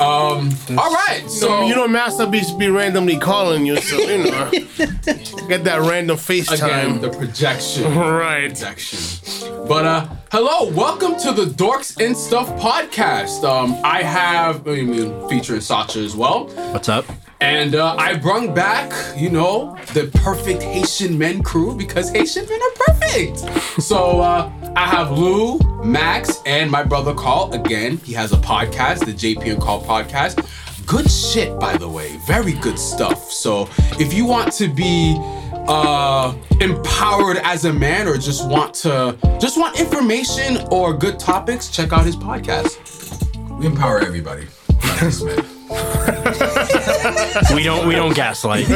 Um. All right. So So you know, Master be be randomly calling you, so you know, get that random FaceTime. again, FaceTime. the projection. right. projection. But uh, hello, welcome to the Dorks and Stuff podcast. Um, I have, I mean, featuring Sacha as well. What's up? And uh, I brung back, you know, the perfect Haitian men crew because Haitian men are perfect. So uh, I have Lou, Max, and my brother Carl. Again, he has a podcast, the JP and Carl podcast. Good shit, by the way. Very good stuff. So if you want to be uh, empowered as a man, or just want to just want information or good topics, check out his podcast. We empower everybody. Not just men. We don't we don't gaslight.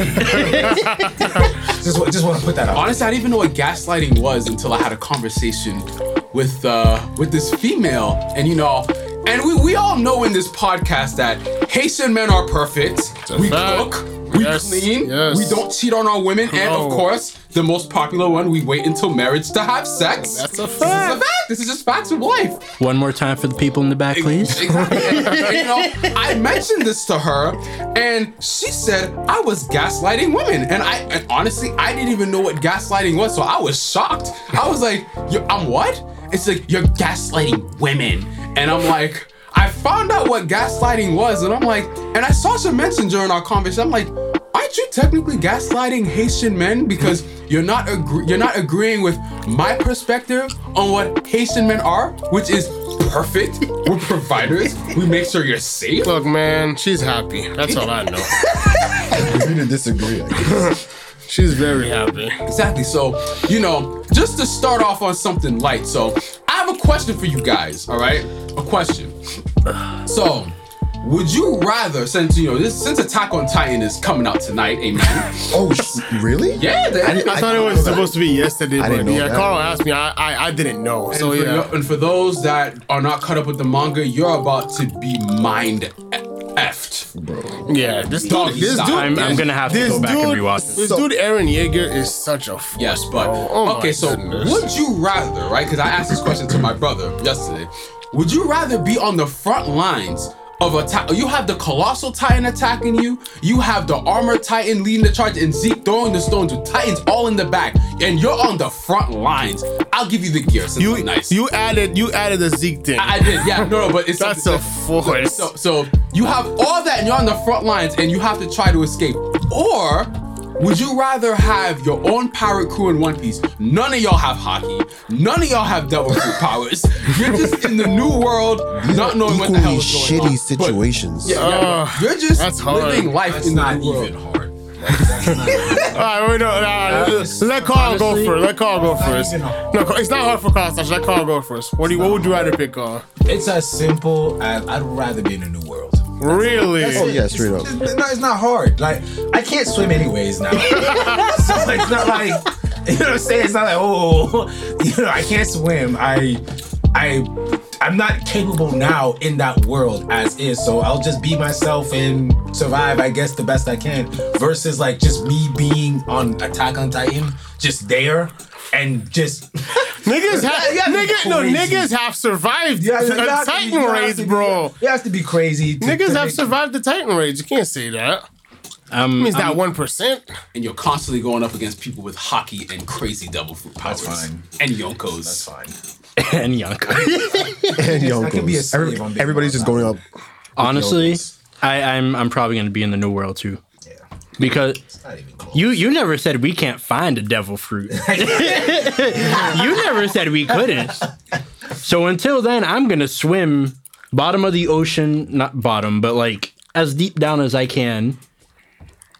Just, just want to put that out. Honestly, I didn't even know what gaslighting was until I had a conversation with uh with this female, and you know, and we we all know in this podcast that Haitian men are perfect. a We fact. cook, we Yes, clean, yes. we don't cheat on our women, and of course, the most popular one, we wait until marriage to have sex. That's a fact. This is a fact. fact. This is just facts of life. One more time for the people in the back, please. Exactly. And, and, you know, I mentioned this to her, and she said I was gaslighting women, and I and honestly I didn't even know what gaslighting was, so I was shocked. I was like, "I'm what?" It's like you're gaslighting women, and I'm like. I found out what gaslighting was, and I'm like, and I saw some mention during our conversation. I'm like, aren't you technically gaslighting Haitian men because you're not agree- you're not agreeing with my perspective on what Haitian men are, which is perfect. We're providers. We make sure you're safe. Look, man, she's happy. That's all I know. Agree to disagree. I guess. She's very happy. Exactly. So, you know, just to start off on something light. So, I have a question for you guys. All right, a question. So, would you rather, since you know this, since Attack on Titan is coming out tonight, amen? Oh, really? Yeah, they, I didn't- I thought it was supposed to be yesterday, I but didn't know yeah, that. Carl asked me. I, I I didn't know. And, So for yeah. your- and for those that are not caught up with the manga, you're about to be mind effed. Bro. Yeah, this dog, this dude, I'm, I'm gonna have to this go back dude, and rewatch this. this dude, Eren Yeager, is such a f- Yes, but bro. Oh okay. So, goodness. would you rather, right? Because I asked this question to my brother yesterday. Would you rather be on the front lines of attack? You have the colossal titan attacking you. You have the armor titan leading the charge, and Zeke throwing the stones with titans all in the back, and you're on the front lines. I'll give you the gear. Since you I'm nice. you added you added the Zeke thing. I I did, yeah, no, no, but it's That's a force. So, so you have all that, and you're on the front lines, and you have to try to escape. Or would you rather have your own pirate crew in One Piece? None of y'all have haki. None of y'all have devil fruit powers. You're just in the new world, not knowing what the hell is going on. shitty situations. But, yeah, yeah, Ugh, you're just that's hard. living life That's in the not new world. even hard. Like, that's not even- All right, wait, no, no, let Carl go first. Let Carl go first. No, it's not hard for Carl. Sash. Let Carl go first. What do you? What would you rather pick, Carl? it's as simple as I'd rather be in a new world. Really? Oh yeah, straight up. It's, it's not, it's not hard. Like I can't swim anyways now, so it's not like you know what I'm saying. It's not like oh, you know I can't swim. I, I, I'm not capable now in that world as is. So I'll just be myself and survive, I guess, the best I can. Versus like just me being on Attack on Titan, just there and just Niggas, have, You have to be nigga, no, crazy. niggas have survived Yeah, you a have to be- Titan you have raids, be- bro. You have to be crazy. to- Niggas to have make- survived the Titan raids. You can't say that. Um, Means that one percent. And you're constantly going up against people with haki and crazy devil fruit powers. That's fine. And yonkos. That's fine. and Yonko. And I could be a Yonkos. Every- everybody's just going up. Honestly, I, I'm I'm probably gonna be in the new world too. Yeah. Because It's not even close. you you never said we can't find a devil fruit. you never said we couldn't. So until then, I'm gonna swim bottom of the ocean, not bottom, but like as deep down as I can.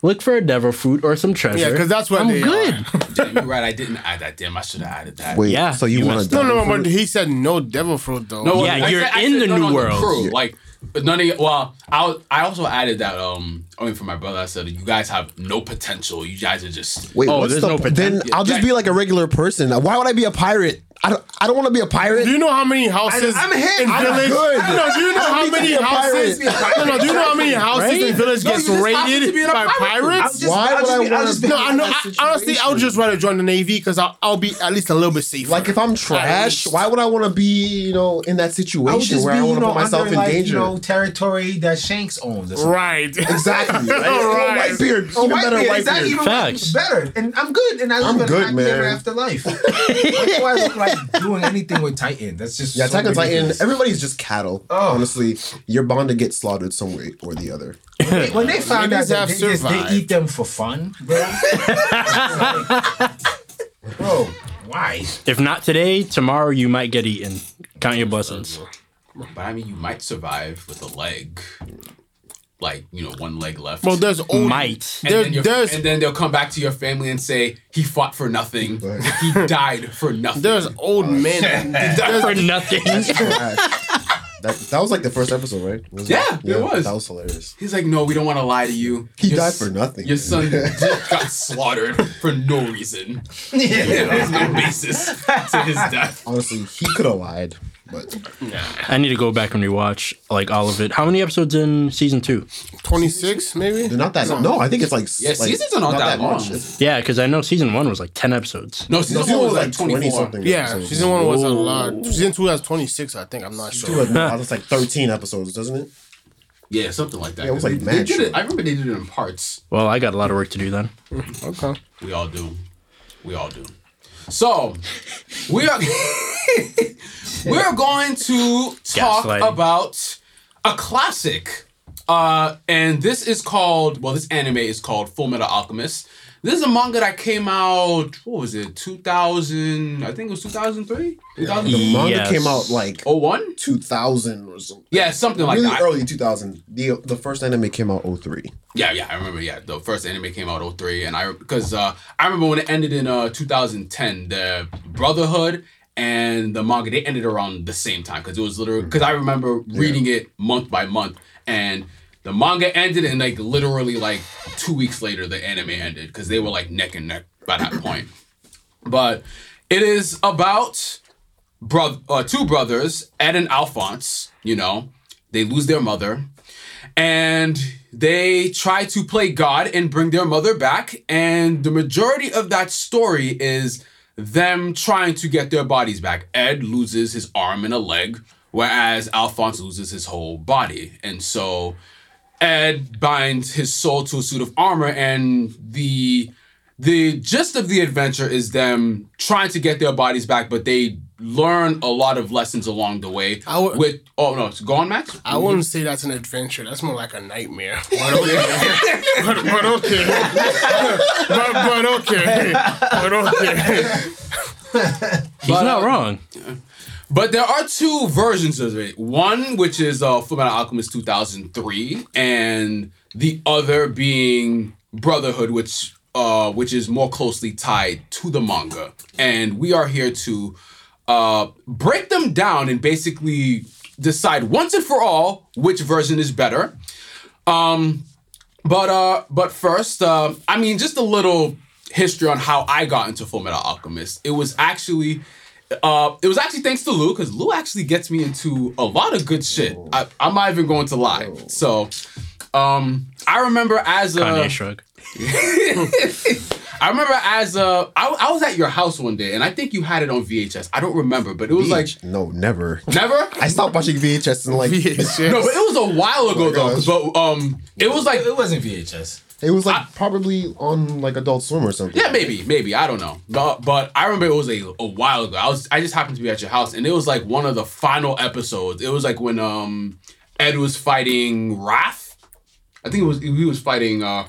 Look for a devil fruit or some treasure. Yeah, because that's what I'm they uh, good. are. Damn, you're right. I didn't add that. Damn, I should have added that. Wait, Yeah, so you, you want messed to? No, no, but he said no devil fruit though. No, Yeah, I you're said- in said the none new on world. crew. Like, but none of you. Well, I I also added that. Um, I mean, for my brother, I said you guys have no potential. You guys are just. Wait, Oh, what's there's the no po- pretend- Then I'll just be like a regular person. Why would I be a pirate? I don't. I don't want to be a pirate. Do you know how many houses I'm him. in I'm village? good. No, do you know how many houses? No, no, do you know how many houses Right? in village No, gets you just happen to raided be by pirates? Just- Why I'll would I be- I'll want to? be- No, I know. I, honestly, I would just rather join the Navy because I'll, I'll be at least a little bit safer. Like if I'm trash, why would I want to be, you know, in that situation just where be, I want to know, put myself under, in like, danger? you know, territory that Shanks owns. right. exactly. Right? Oh, Right. Whitebeard. Oh, even better Whitebeard, Whitebeard. is that even Facts. better? And I'm good, and I live I'm an good, active man. afterlife. Why do I look like doing anything with Titan? That's just Yeah, so Attack on Titan. ridiculous. Everybody's just cattle. Oh. Honestly, you're bound to get slaughtered some way or the other. when they found out Niggas that have they, just, they survived. eat them for fun, bro. bro, why? If not today, tomorrow you might get eaten. Count your blessings. But I mean, you might survive with a leg, like you know, one leg left. Well, there's old. Might. and, there- then your- there's- and then they'll come back to your family and say he fought for nothing. he died for nothing. There's old men. There's- For nothing. That, that was like the first episode, right? Was Yeah, it was. That was hilarious. He's like, no, we don't want to lie to you. He Your died s- for nothing. Your son got slaughtered for no reason. Yeah, There's no basis to his death. Honestly, he could have lied, but I need to go back and rewatch like all of it. How many episodes in season two? 26, maybe? they're not that. No, I think it's like Yeah, like, seasons are not that long. much. Yeah, because I know season one was like ten episodes. No, season No, season one one was like 20 something. Yeah, episodes. season one was a lot. Season two has 26, I think. I'm not Two, sure. like, It's like 13 episodes, doesn't it? Yeah, something like that. Yeah, it was like they, mad did it. I remember they did it in parts. Well, I got a lot of work to do then. Okay. We all do. We all do. So we are we are going to talk about a classic. Uh, and this is called well, this anime is called Full Metal Alchemist. This is a manga that came out, what was it, 2000, I think it was 2003? 2001? The manga Yes. came out like 2000 or something. Yeah, something like really that. early 2000. The the first anime came out 03. Yeah, yeah, I remember. Yeah, the first anime came out 03, and I because uh, I remember when it ended in uh 2010, the Brotherhood and the manga they ended around the same time because it was literally because I remember reading it month by month, and the manga ended and like literally like two weeks later the anime ended because they were like neck and neck by that point. But it is about bro- uh, two brothers, Ed and Alphonse. You know, they lose their mother and they try to play God and bring their mother back. And the majority of that story is them trying to get their bodies back. Ed loses his arm and a leg, whereas Alphonse loses his whole body. And so Ed binds his soul to a suit of armor, and the the gist of the adventure is them trying to get their bodies back, but they learn a lot of lessons along the way. I would- with oh no, go on, Max. I wouldn't say that's an adventure. That's more like a nightmare. But okay. but, but okay. but, but okay. But okay. He's not wrong. But there are two versions of it. One, which is uh, Fullmetal Alchemist 2003, and the other being Brotherhood, which uh, which is more closely tied to the manga. And we are here to uh, break them down and basically decide once and for all which version is better. Um, but uh, but first, uh, I mean, just a little history on how I got into Full Metal Alchemist. It was actually, uh, it was actually thanks to Lou because Lou actually gets me into a lot of good shit. I, I'm not even going to lie. So, um, I remember as a, Kanye shrug. I remember as a, I, I was at your house one day and I think you had it on VHS. I don't remember, but it was like no, never. never. I stopped watching VHS and like No, but it was a while ago though. gosh. But um, it was like It wasn't VHS. It was like probably on like Adult Swim or something. Yeah, maybe, maybe I don't know, but but I remember it was a, a while ago. I was I just happened to be at your house, and it was like one of the final episodes. It was like when um Ed was fighting Wrath. I think it was he was fighting uh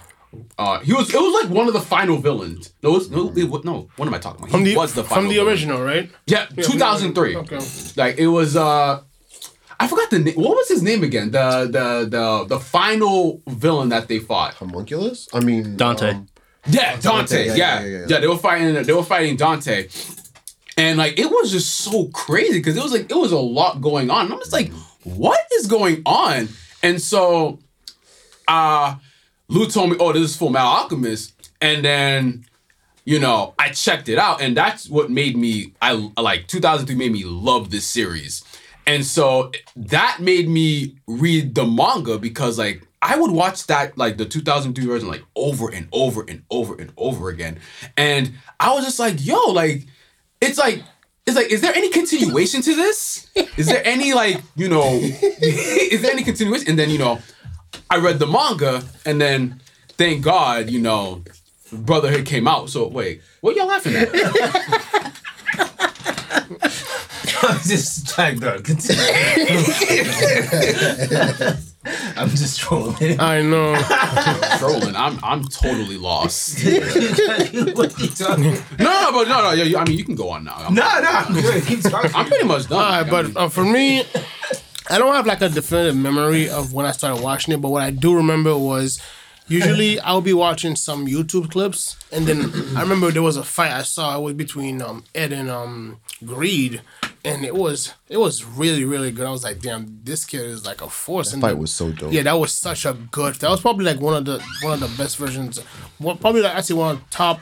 uh he was it was like one of the final villains. No, it was, no, it, no. What am I talking about? From He the, was the final from the villain. original, right? Yeah, two thousand three. Okay. Like it was uh. I forgot the name. What was his name again? The the the the final villain that they fought. Homunculus? I mean Dante. um, Yeah, Dante. yeah, Yeah, yeah, yeah, yeah, yeah. They were fighting. They were fighting Dante, and like it was just so crazy because it was like it was a lot going on. And I'm just like, what is going on? And so, uh, Lou told me, "Oh, this is Full Metal Alchemist," and then. You know, I checked it out, and that's what made me. I like 2003 made me love this series, and so that made me read the manga because, like, I would watch that like the 2003 version like over and over and over and over again, and I was just like, yo, like it's like. It's like, is there any continuation to this? Is there any like, you know, is there any continuation? And then, you know, I read the manga, and then thank God, you know, Brotherhood came out. So wait, what y'all laughing at? I'm just trying to continue. I'm just trolling. I know. Trolling. I'm I'm totally lost. what you talking? No, no, but no, no. yeah, you- I mean, you can go on now. I'm, No, no, I'm good. Keep talking. I'm pretty much done. All right, I but mean, uh, for me, I don't have like a definitive memory of when I started watching it. But what I do remember was usually I'll be watching some YouTube clips, and then I remember there was a fight I saw. It was between um, Ed and um, Greed, and it was it was really really good. I was like, damn, this kid is like a force. and fight the- was so dope. Yeah, that was such a good. That was probably like one of the one of the best versions. Well, probably like actually one of the top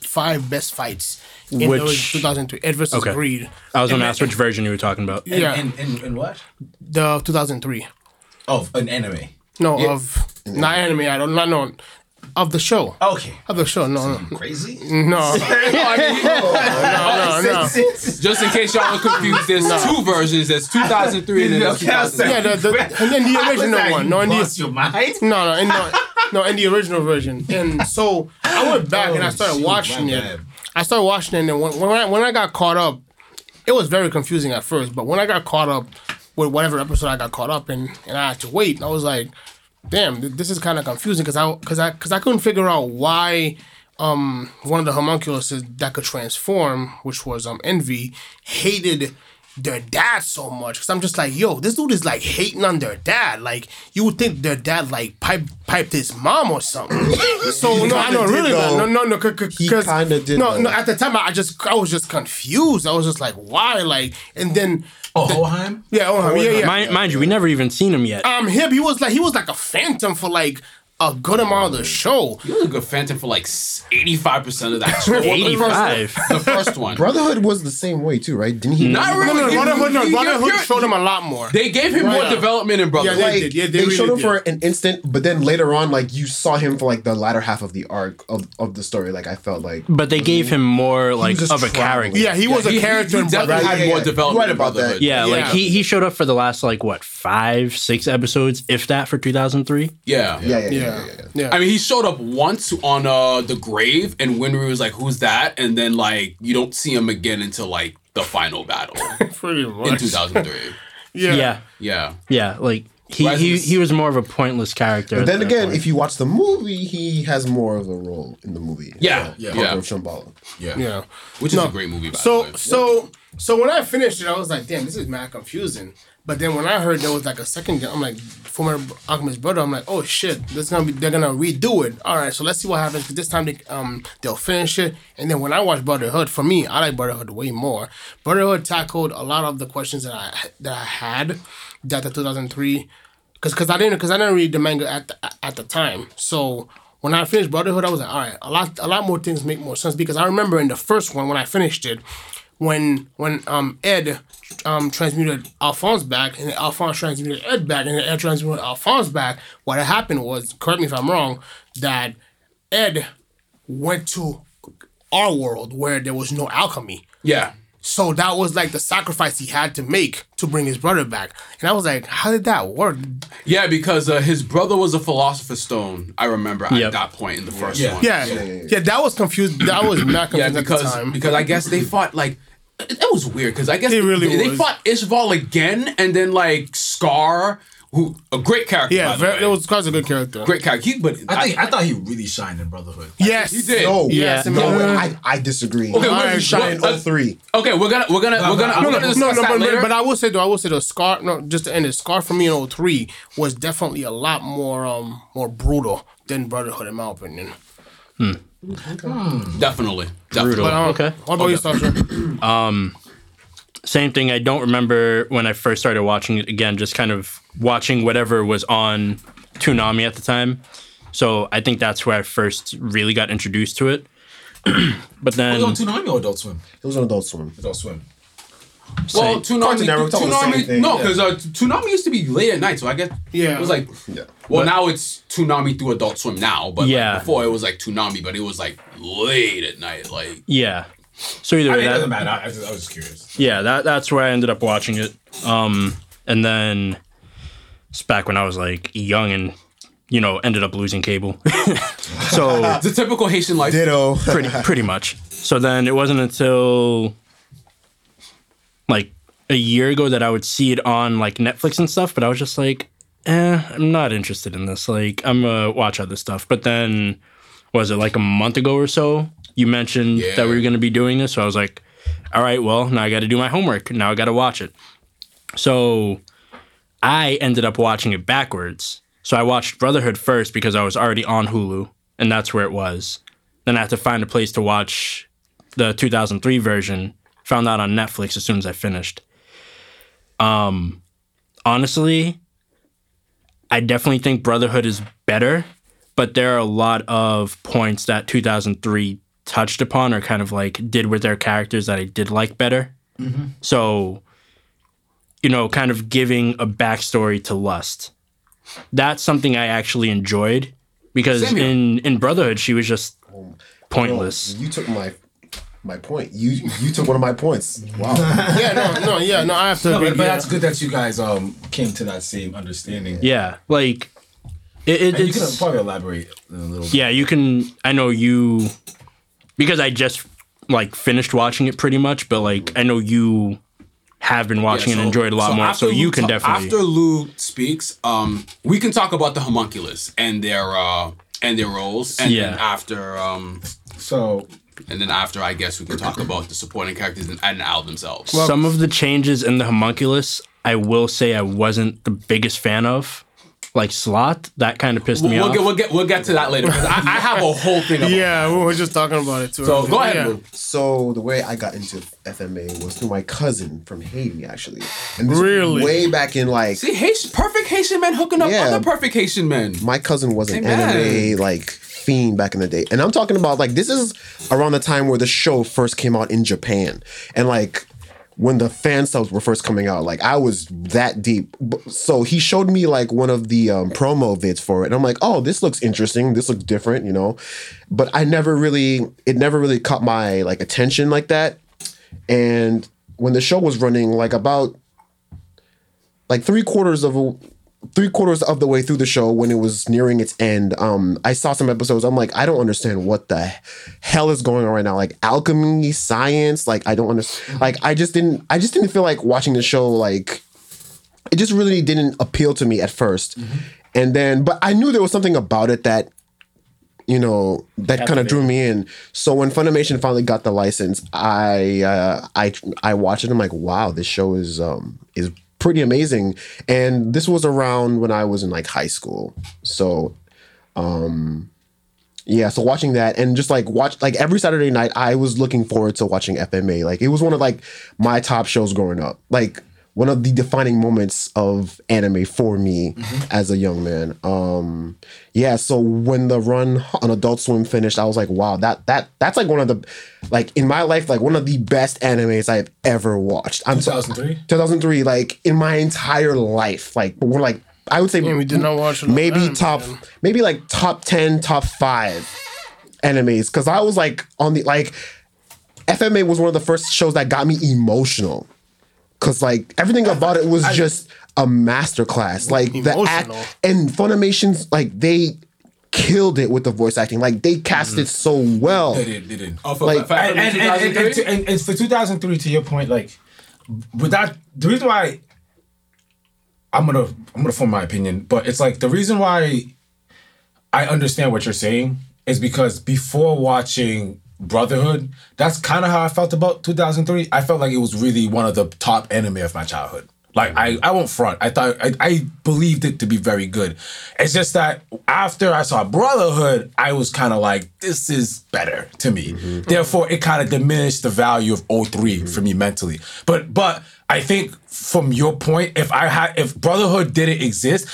five best fights. In Which- which 2002 Ed versus Okay. Greed. I was gonna ask which version you were talking about. Yeah. In, in, in what? the 2003. Oh, an anime. No, of not anime. I don't not know of the show. Okay. Of the show. No, no, Crazy? no, no, no. no. just in case y'all are confused, there's two versions. There's 2003 and then there's 2000. Yeah, the, the, and then the original one. No, in lost the your mind? no, no, in the, no, in the original version. And so I went back and I started Oh, shoot, watching it. bad. I started watching it, and when, when I when I got caught up, it was very confusing at first. But when I got caught up with whatever episode I got caught up in, and I had to wait, I was like, "Damn, this is kind of confusing." Because I because I because I couldn't figure out why um one of the homunculuses that could transform, which was um Envy, hated their dad so much. Because I'm just like, yo, this dude is like hating on their dad. Like you would think their dad like pipe piped his mom or something. so no, I know kinda really though. no no no because He kinda did, no though. no at the time I just I was just confused. I was just like, why like and then Oh, Hohenheim? yeah oh yeah yeah Mind, mind you, we never even seen him yet. um him he was like he was like a phantom for like a good amount of the show. He was a good phantom for like 85% of that show. Well, the first- 85. The first one. Brotherhood was the same way too, right? Didn't he? Not No, really. no, Brotherhood, no, Brotherhood you're- showed him a lot more. They gave him more Right. development in Brotherhood. Yeah, they Like did, yeah, they they, really showed him did. for an instant, but then later on, like you saw him for like the latter half of the arc of, of the story. Like I felt like But they gave him more like of a character. yeah, he was he- a he- character he in definitely Brotherhood. had Yeah, more yeah. development Right in about that. Brotherhood. Yeah, like he he showed up for the last like what five six episodes, if that, for two thousand three. Yeah. yeah, yeah, yeah, Yeah, yeah, yeah. yeah. I mean, he showed up once on uh the grave, and Winry was like, "Who's that?" And then like you don't see him again until like the final battle pretty much in 2003. Yeah. Yeah, Yeah. yeah, like he he, he was more of a pointless character. But then again, point. if you watch the movie, he has more of a role in the movie. Yeah, yeah, yeah. Of Shamballa. Yeah. Yeah. Which is No. a great movie. By the So way. so so when I finished it, I was like, damn, this is mad confusing. But then when I heard there was like a second, I'm like, former Alchemist brother, I'm like, oh shit, this gonna be they're gonna redo it. All right, so let's see what happens. 'cause this time they um they'll finish it. And then when I watch Brotherhood, for me, I like Brotherhood way more. Brotherhood tackled a lot of the questions that I that I had that the 2003 because because I didn't because I didn't read the manga at the, at the time. So when I finished Brotherhood, I was like, all right, a lot a lot more things make more sense because I remember in the first one when I finished it, when when um Ed um transmuted Alphonse back and Alphonse transmuted Ed back and Ed transmuted Alphonse back, what happened was, correct me if I'm wrong, that Ed went to our world where there was no alchemy. yeah. So that was like the sacrifice he had to make to bring his brother back. And I was like, how did that work? Yeah, because uh, his brother was a philosopher's stone. I remember Yep. at that point in the first Yeah. one. Yeah, yeah, that was confused. That was not Yeah, confused at the because time. because I guess they fought like it, it was weird because I guess It really they, they was. fought Ishval again and then like Scar, who a great character. yeah, by the very, way. it was Scar's a good character. great character. He, but I think I thought he really shined in Brotherhood. Yes, He did. No, Yes, Yeah. no, my- I, I disagree. Okay, All what- right, shine in what- uh, 03. Okay, we're gonna we're gonna we're gonna no, we're No, gonna no, discuss no, no, that but, later. but I will say though, I will say the Scar. No, just to end it, Scar for me in 03 was definitely a lot more um more brutal than Brotherhood in my opinion. Definitely, definitely. Brutal. But um, Okay. what about you, Sasha? same thing. I don't remember when I first started watching it again. Just kind of watching whatever was on Toonami at the time. So I think that's where I first really got introduced to it. but Was then it on Toonami or Adult Swim? It was on Adult Swim. Adult Swim. Well, Same. Toonami, Cartoon Network told the same Toonami, thing, no, yeah. because uh, Toonami used to be late at night, so I guess Yeah. it was like, Yeah. well, now it's Toonami through Adult Swim now, but like, Yeah. before it was like Toonami, but it was like late at night, like Yeah. So either I way, mean, it that, doesn't matter. I, I, just, I was just curious. yeah, that that's where I ended up watching it. Um, and then it's back when I was like young and you know ended up losing cable. so it's a typical Haitian life. Ditto. pretty pretty much. So then it wasn't until like a year ago that I would see it on like Netflix and stuff, but I was just like, eh, I'm not interested in this. Like I'm gonna watch other stuff. But then was it like a month ago or so? You mentioned Yeah. that we were gonna be doing this, so I was like, all right, well now I got to do my homework. Now I got to watch it. So I ended up watching it backwards. So I watched Brotherhood first because I was already on Hulu, and that's where it was. Then I had to find a place to watch the 2003 version. Found out on Netflix as soon as I finished. Um, honestly, I definitely think Brotherhood is better, but there are a lot of points that 2003 touched upon or kind of like did with their characters that I did like better. So, you know, kind of giving a backstory to Lust. That's something I actually enjoyed because Same here. in in Brotherhood she was just pointless. You took my my point. You you took one of my points. Wow. Yeah, no, no, yeah, no. I have to No, agree. but, but yeah. that's good that you guys um came to that same understanding. Yeah, like it, it, And you can probably elaborate a little bit. yeah. You can. I know you because I just like finished watching it pretty much, but like I know you have been watching Yeah, and enjoyed a lot more, after so you Lou can ta- definitely. After Lou speaks, um, we can talk about the homunculus and their uh and their roles, and Yeah. then after um, So and then after I guess we can talk about the supporting characters and, and Al themselves. Some of the changes in the homunculus, I will say I wasn't the biggest fan of. Like Sloth, that kind of pissed me we'll, off. get we'll get we'll get to that later. 'cause I, I have a whole thing. About yeah, we were just talking about it too. So go ahead, Yeah. So the way I got into FMA was through my cousin from Haiti, actually. And this Really? way back in like See, Haitian, perfect Haitian men hooking up Yeah. other perfect Haitian men. my cousin was an Amen. anime like fiend back in the day. And I'm talking about like this is around the time where the show first came out in Japan. And like when the fan subs were first coming out, like I was that deep. So he showed me like one of the um, promo vids for it. And I'm like, oh, this looks interesting. This looks different, you know? But I never really, it never really caught my like attention like that. And when the show was running, like about like three quarters of a three quarters of the way through the show when it was nearing its end um i saw some episodes. I'm like i don't understand what the hell is going on right now. Like alchemy science like i don't understand like i just didn't i just didn't feel like watching the show like it just really didn't appeal to me at 1st and then but i knew there was something about it that you know that kind of drew me in. So when funimation finally got the license i uh i i watched it. I'm like wow this show is um is pretty amazing. And this was around when i was in like high school. So um yeah so watching that and just like watch like every saturday night i was looking forward to watching fma like it was one of like my top shows growing up. Like one of the defining moments of anime for me as a young man. Um yeah so when the run on adult swim finished i was like wow that that that's like one of the like in my life like one of the best animes i've ever watched. I'm 2003? 2003 like in my entire life. Like we're like i would say Yeah, we did not watch a lot of maybe anime, top man. maybe like top 10 top 5 animes. Because i was like on the like fma was one of the first shows that got me emotional because like everything about it was just a masterclass. Like the act and funimation's like they killed it with the voice acting. Like they cast it so well. They did, they did. Oh, for, Like- for and, and, and, and, and, to- and, and for 2003 to your point like without the reason why i'm gonna i'm gonna form my opinion but it's like the reason why i understand what you're saying is because before watching brotherhood that's kind of how i felt about 2003 i felt like it was really one of the top anime of my childhood like I, I won't front. I thought I, I believed it to be very good. It's just that after I saw Brotherhood, I was kind of like, this is better to me. Mm-hmm. Therefore, it kind of diminished the value of 3 for mm-hmm. me mentally. But but I think from your point, if I had if Brotherhood didn't exist,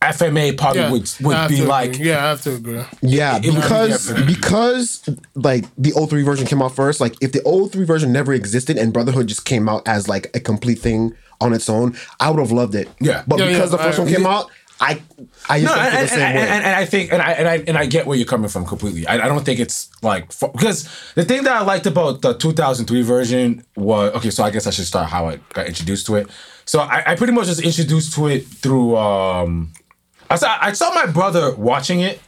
FMA probably Yeah, would would be like agree. yeah, I have to agree. Yeah, It would be because different. because like the O3 version came out first. Like if the O3 version never existed and Brotherhood just came out as like a complete thing on its own, I would have loved it. Yeah. But Yeah, because yeah, the first I- one came out, I I No, just don't and, the and, same and, way. and, and I think, and I and I and I get where you're coming from completely. I, I don't think it's like because the thing that I liked about the 2003 version was okay. So I guess I should start how I got introduced to it. So I, I pretty much was introduced to it through. um I saw I saw my brother watching it.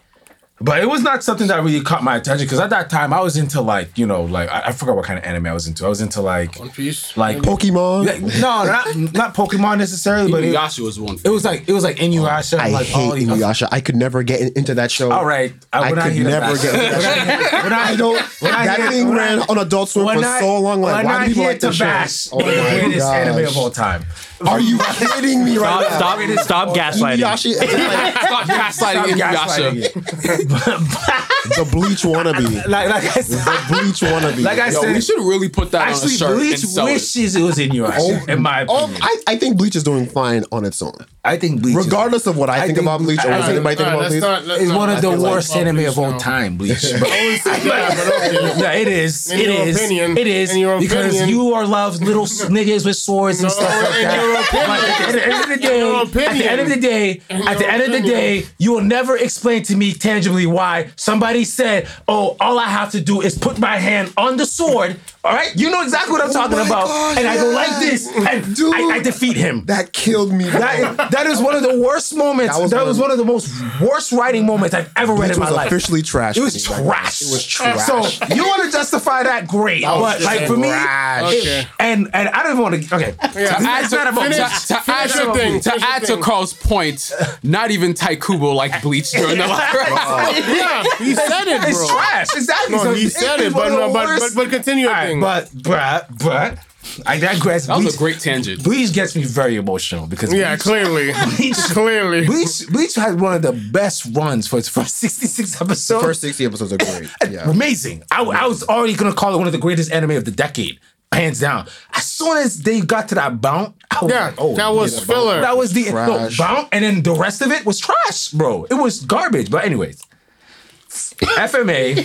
But it was not something that really caught my attention because at that time I was into like you know like I, I forgot what kind of anime I was into. I was into like One Piece. like Pokemon. Like, no, not not Pokemon necessarily, but it, Inuyasha was one. it was like it was like Inuyasha. I like hate all these- Inuyasha. I could never get in- into that show. All right, I, I when could hear never facts- get into that show. when I, I don't. when I that hear- thing when I- ran on Adult Swim for I- so long. Like, when why I do people hear like this to show? bash Oh the my greatest anime of all time. Are you kidding me right Stop, now? stop, stop gaslighting. Inuyasha like Stop gaslighting Gaslighting Inuyasha. it. the Bleach wannabe. like, like I said, The Bleach wannabe. like I Yo, said, we should really put that on a actually, shirt Bleach and sell it. wishes it was Inuyasha. Oh, in my Oh, opinion, I, I think Bleach is doing fine on its own. I think Bleach, is- Regardless of what I, I think, think- about Bleach or I- what anybody think about Bleach. not- it's not- one of the feel like worst about anime Bleach of all now. time. Bleach. I wouldn't say that, but okay. Yeah, it is. In it your is. opinion- it is in because opinion- you are loved little niggas with swords and stuff like that. your at the end of the day, at the end of the day, at the end of the day, you will never explain to me tangibly why somebody said, "Oh, all I have to do is put my hand on the sword." All right, you know exactly what I'm oh talking about, gosh, and I go like this, and Dude. I, I defeat him. That killed me. Bro. That, that is one of the worst moments. That That was was, one one of the most worst writing moments I've ever read in my was life. officially trash. It was for me trash. It was trash. So you want to justify that? Great, was but just like for trash. it- Okay. and and I don't even want to. Okay, To add to, not to- to add to- thing, to add to. Carl's point, not even Tite Kubo like Bleach during the live. Yeah, he said it, it's bro. trash. Exactly. No, he said it, is but no, but, but worst- but continue your All right, thing. but but but I digress. That was Bleach, a great tangent. Bleach gets me very emotional because yeah, Bleach, clearly, clearly. Bleach Bleach had one of the best runs for its first 66 episodes. The First 60 episodes are great. Yeah. Amazing. I, I was already gonna call it one of the greatest anime of the decade, hands down. As soon as they got to that bounce, was Yeah, like, oh, that was yeah, filler. That was the no, bounce, and then the rest of it was trash, bro. It was garbage. But anyways, FMA,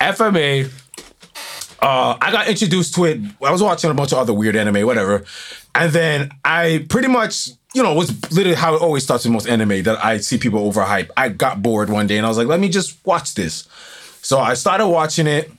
FMA. Uh, I got introduced to it. I was watching a bunch of other weird anime, whatever, and then I pretty much, you know, was literally how it always starts with most anime that I see people overhype. I got bored one day and I was like, let me just watch this. So I started watching it,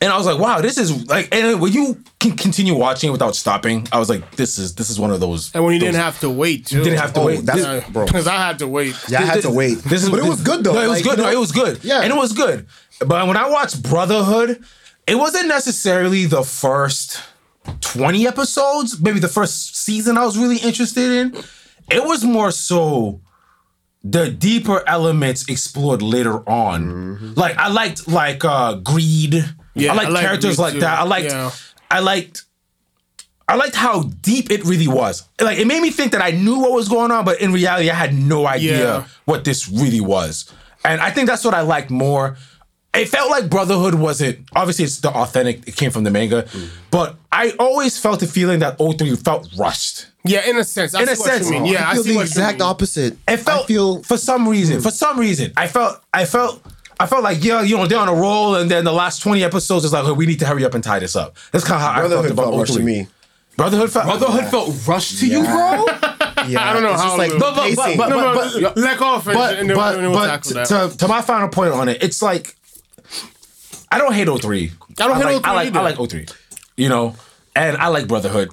and I was like, wow, this is like. And when you can continue watching it without stopping, I was like, this is this is one of those. And when you those- didn't have to wait, too. Didn't have to Oh, wait. that's- Yeah, bro. Because I had to wait. Yeah, I had to wait. This is, but it was good though. No, it was Like, good. you No, it was good. Yeah. and it was good. But when I watched Brotherhood, it wasn't necessarily the first twenty episodes. Maybe the first season I was really interested in. It was more so the deeper elements explored later on. Like I liked like uh greed. Yeah, I liked I like characters like too. that. I liked Yeah. I liked I liked how deep it really was. Like it made me think that I knew what was going on, but in reality, I had no idea Yeah. what this really was. And I think that's what I liked more. It felt like Brotherhood wasn't obviously it's the authentic, it came from the manga, Mm. but I always felt the feeling that 03 felt rushed. Yeah, in a sense. I In a see what sense. you mean. Yeah, I I, feel see the what exact you mean. opposite. It felt I feel for some reason, for some reason, I felt I felt I felt like yeah, you know, they're on a roll, and then the last 20 episodes is like, oh, we need to hurry up and tie this up. That's kind of how I felt Brotherhood about felt rushed to 03. me. Brotherhood felt Brotherhood felt rushed to you, bro. Yeah, I don't know it's how just like it- But- but- pacing. but- No, but- no, let go of it, but and then, but, and then we'll but tackle that. to, to my final point on it, it's like I don't hate 03. I don't hate like, 03 I like either. I like 03. You know, and I like Brotherhood.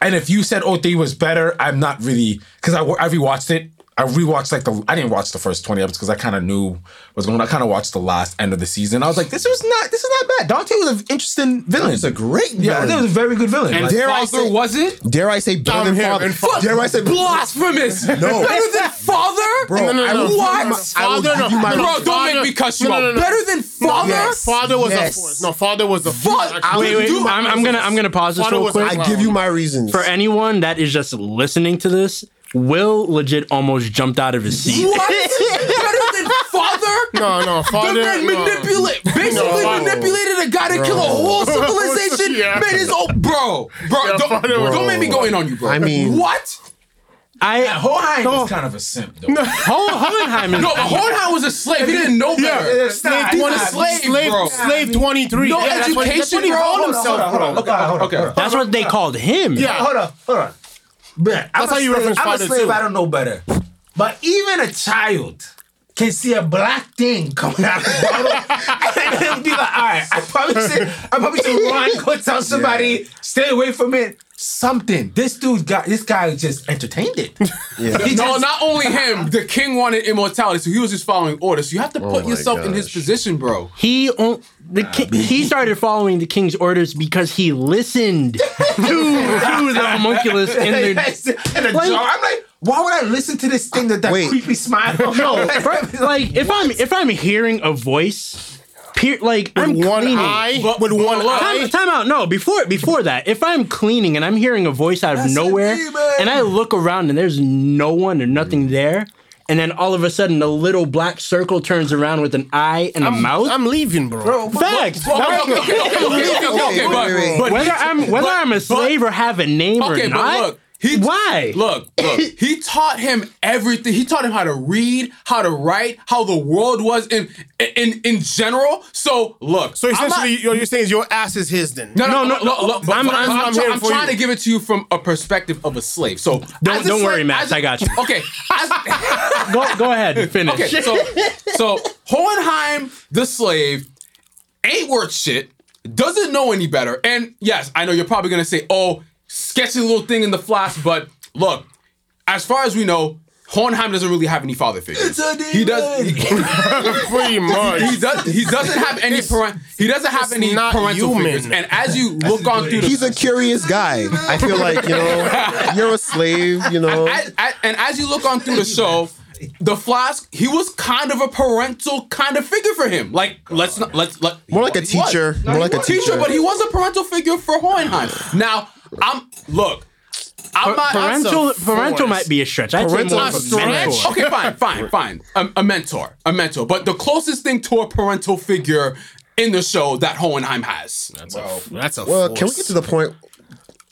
And if you said 03 was better, I'm not really because I, I rewatched it. I rewatched like the I didn't watch the first 20 episodes because I kind of knew what was going on. I kind of watched the last end of the season. I was like, this was not this is not bad. Dante was an interesting villain. He's a great yeah, villain. that was a very good villain. And Like, dare I say- was it? Dare I say better than father? in father. Dare I say Blasphemous. No. Better than father? Bro, No, no, I no, will no. give my- Father, no. my Bro, Bro, don't make me cuss you No, out. no, no, no. Better than father? Yes. Father was Yes. a force. No, father was a force. Fuck. Wait, wait. I'm, I'm gonna I'm gonna pause this Father real quick. I give you my reasons. For anyone that is just listening to this, Will legit almost jumped out of his seat. What? Better than father? No, no, father. the man no. manipulate, basically No. manipulated a guy to kill a whole civilization. Yeah. Man, his oh, bro, bro, Yeah, don't, father, don't make me go in on you, bro. I mean- what? I Hohenheim No. is kind of a simp, though. Ho- Hohenheim is No, but Hohenheim was a slave. He didn't know Yeah, better. It's not- He was a it's slave, Slave, bro. slave 23. No yeah, that's what, that's what he education, bro. called Hold on, himself, Hold on, hold on, bro. hold on, hold on, Okay. hold on. that's what they called him. Yeah. Hold on, hold on. But I'm That's a how you slave, reference I'm a slave. too. I don't know better. But even a child can see a black thing coming out of the bottle and then be like, "All right, I probably should, I probably should run, go tell somebody, stay away from it." Something. This dude got. This guy just entertained it. Yeah. He No, just- not only him. The king wanted immortality, so he was just following orders. So you have to oh put Oh my yourself in his position, bro. He on, the ki- he started following the king's orders because he listened to, to the homunculus in in the Like- jar. I'm like, why would I listen to this thing that that Wait. creepy smile? no, fir- like if I'm if I'm hearing a voice, peer, like I'm one cleaning. eye, But- with one look, eye. Time, time out. No, before before that, if I'm cleaning and I'm hearing a voice out of That's nowhere, demon. and I look around and there's no one or nothing there, and then all of a sudden a little black circle turns around with an eye and a mouth. I'm leaving, bro. Bro, Facts. Whether I'm whether I'm a slave or have a name Okay, or but not. look, he why? Look, look. He taught him everything. He taught him how to read, how to write, how the world was in in in general. So look. So I'm not- essentially, what you're saying is your ass is his then. No, no, No, no, no, look, look, I'm- I'm, I'm- I'm, I'm try- I'm trying you. to give it to you from a perspective of a slave. So Don't- don't worry, slave- Max, as a- I got you. Okay, as- Go go ahead, finish. okay. So so Hohenheim, the slave, ain't worth shit. Doesn't know any better. And yes, I know you're probably gonna say, "Oh, sketchy little thing in the flask," but look, as far as we know. Hohenheim doesn't really have any father figure. It's a He does. demon. He, Pretty much. he does. He doesn't have any parent. He doesn't have it's any not parental human. figures. And as you look on through the He's a curious guy. I feel like, you know, you're a slave, you know. as, as- and as you look on through the show, the Flask, he was kind of a parental kind of figure for him. Like, let's not let's let More like a he was. teacher. More like a teacher, teacher. but he was a parental figure for Hohenheim. Now, I'm look, I'm not Parental That's a parental might be a stretch. I'd say Parental more of a stretch? mentor. okay, fine, fine, fine. A, a mentor, a mentor, but the closest thing to a parental figure in the show that Hohenheim has. That's a, that's a Well, force. can we get to the point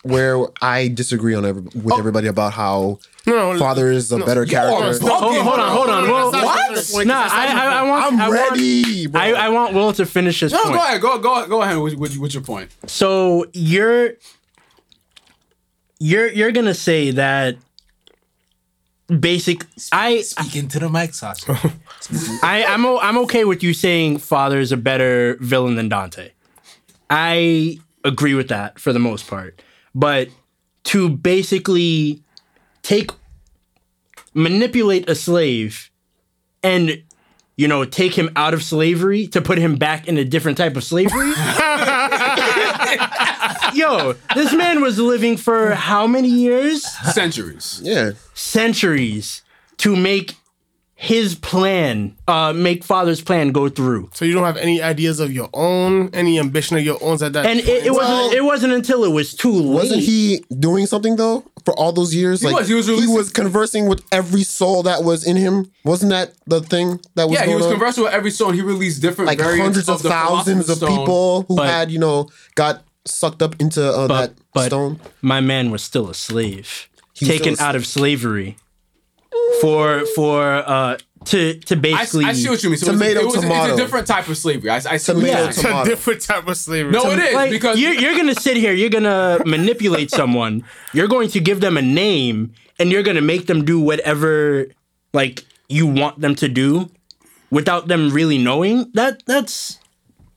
where I disagree on every, with oh. everybody about how No, no, father is a better are character? bugging. Hold, hold on, hold on. Well, That's not- Nah, I, I, I want. I'm I want- ready, bro. I, I want Will to finish his No, point. go ahead, go go go ahead with, with, with your point. So you're you're you're gonna say that basic. I Speaking to the mic, Sasha. I I'm o- I'm okay with you saying father is a better villain than Dante. I agree with that for the most part, but to basically take manipulate a slave and you know take him out of slavery to put him back in a different type of slavery. Yo, this man was living for how many years? Centuries. yeah. Centuries to make his plan, uh, make father's plan go through. So you don't have any ideas of your own, any ambition of your own at that. And it, it Well- wasn't. It wasn't until it was too late. Wasn't he doing something though for all those years? like was, he was releasing- conversing with every soul that was in him. Wasn't that the thing that was Yeah, he was on? conversing with every stone. He released different like variants hundreds of the thousands of people who But- had you know got sucked up into uh, that but stone. my man was still a slave, was taken still a out of slavery for for uh to to I, basically. I see what you mean. So Tomato, it was, it was, tomato. It's a different type of slavery. I, I see Tomato, Yeah. it's a different type of slavery. No, it is like because you're, you're gonna sit here, you're gonna manipulate someone, you're going to give them a name, and you're gonna make them do whatever like you want them to do without them really knowing. That that's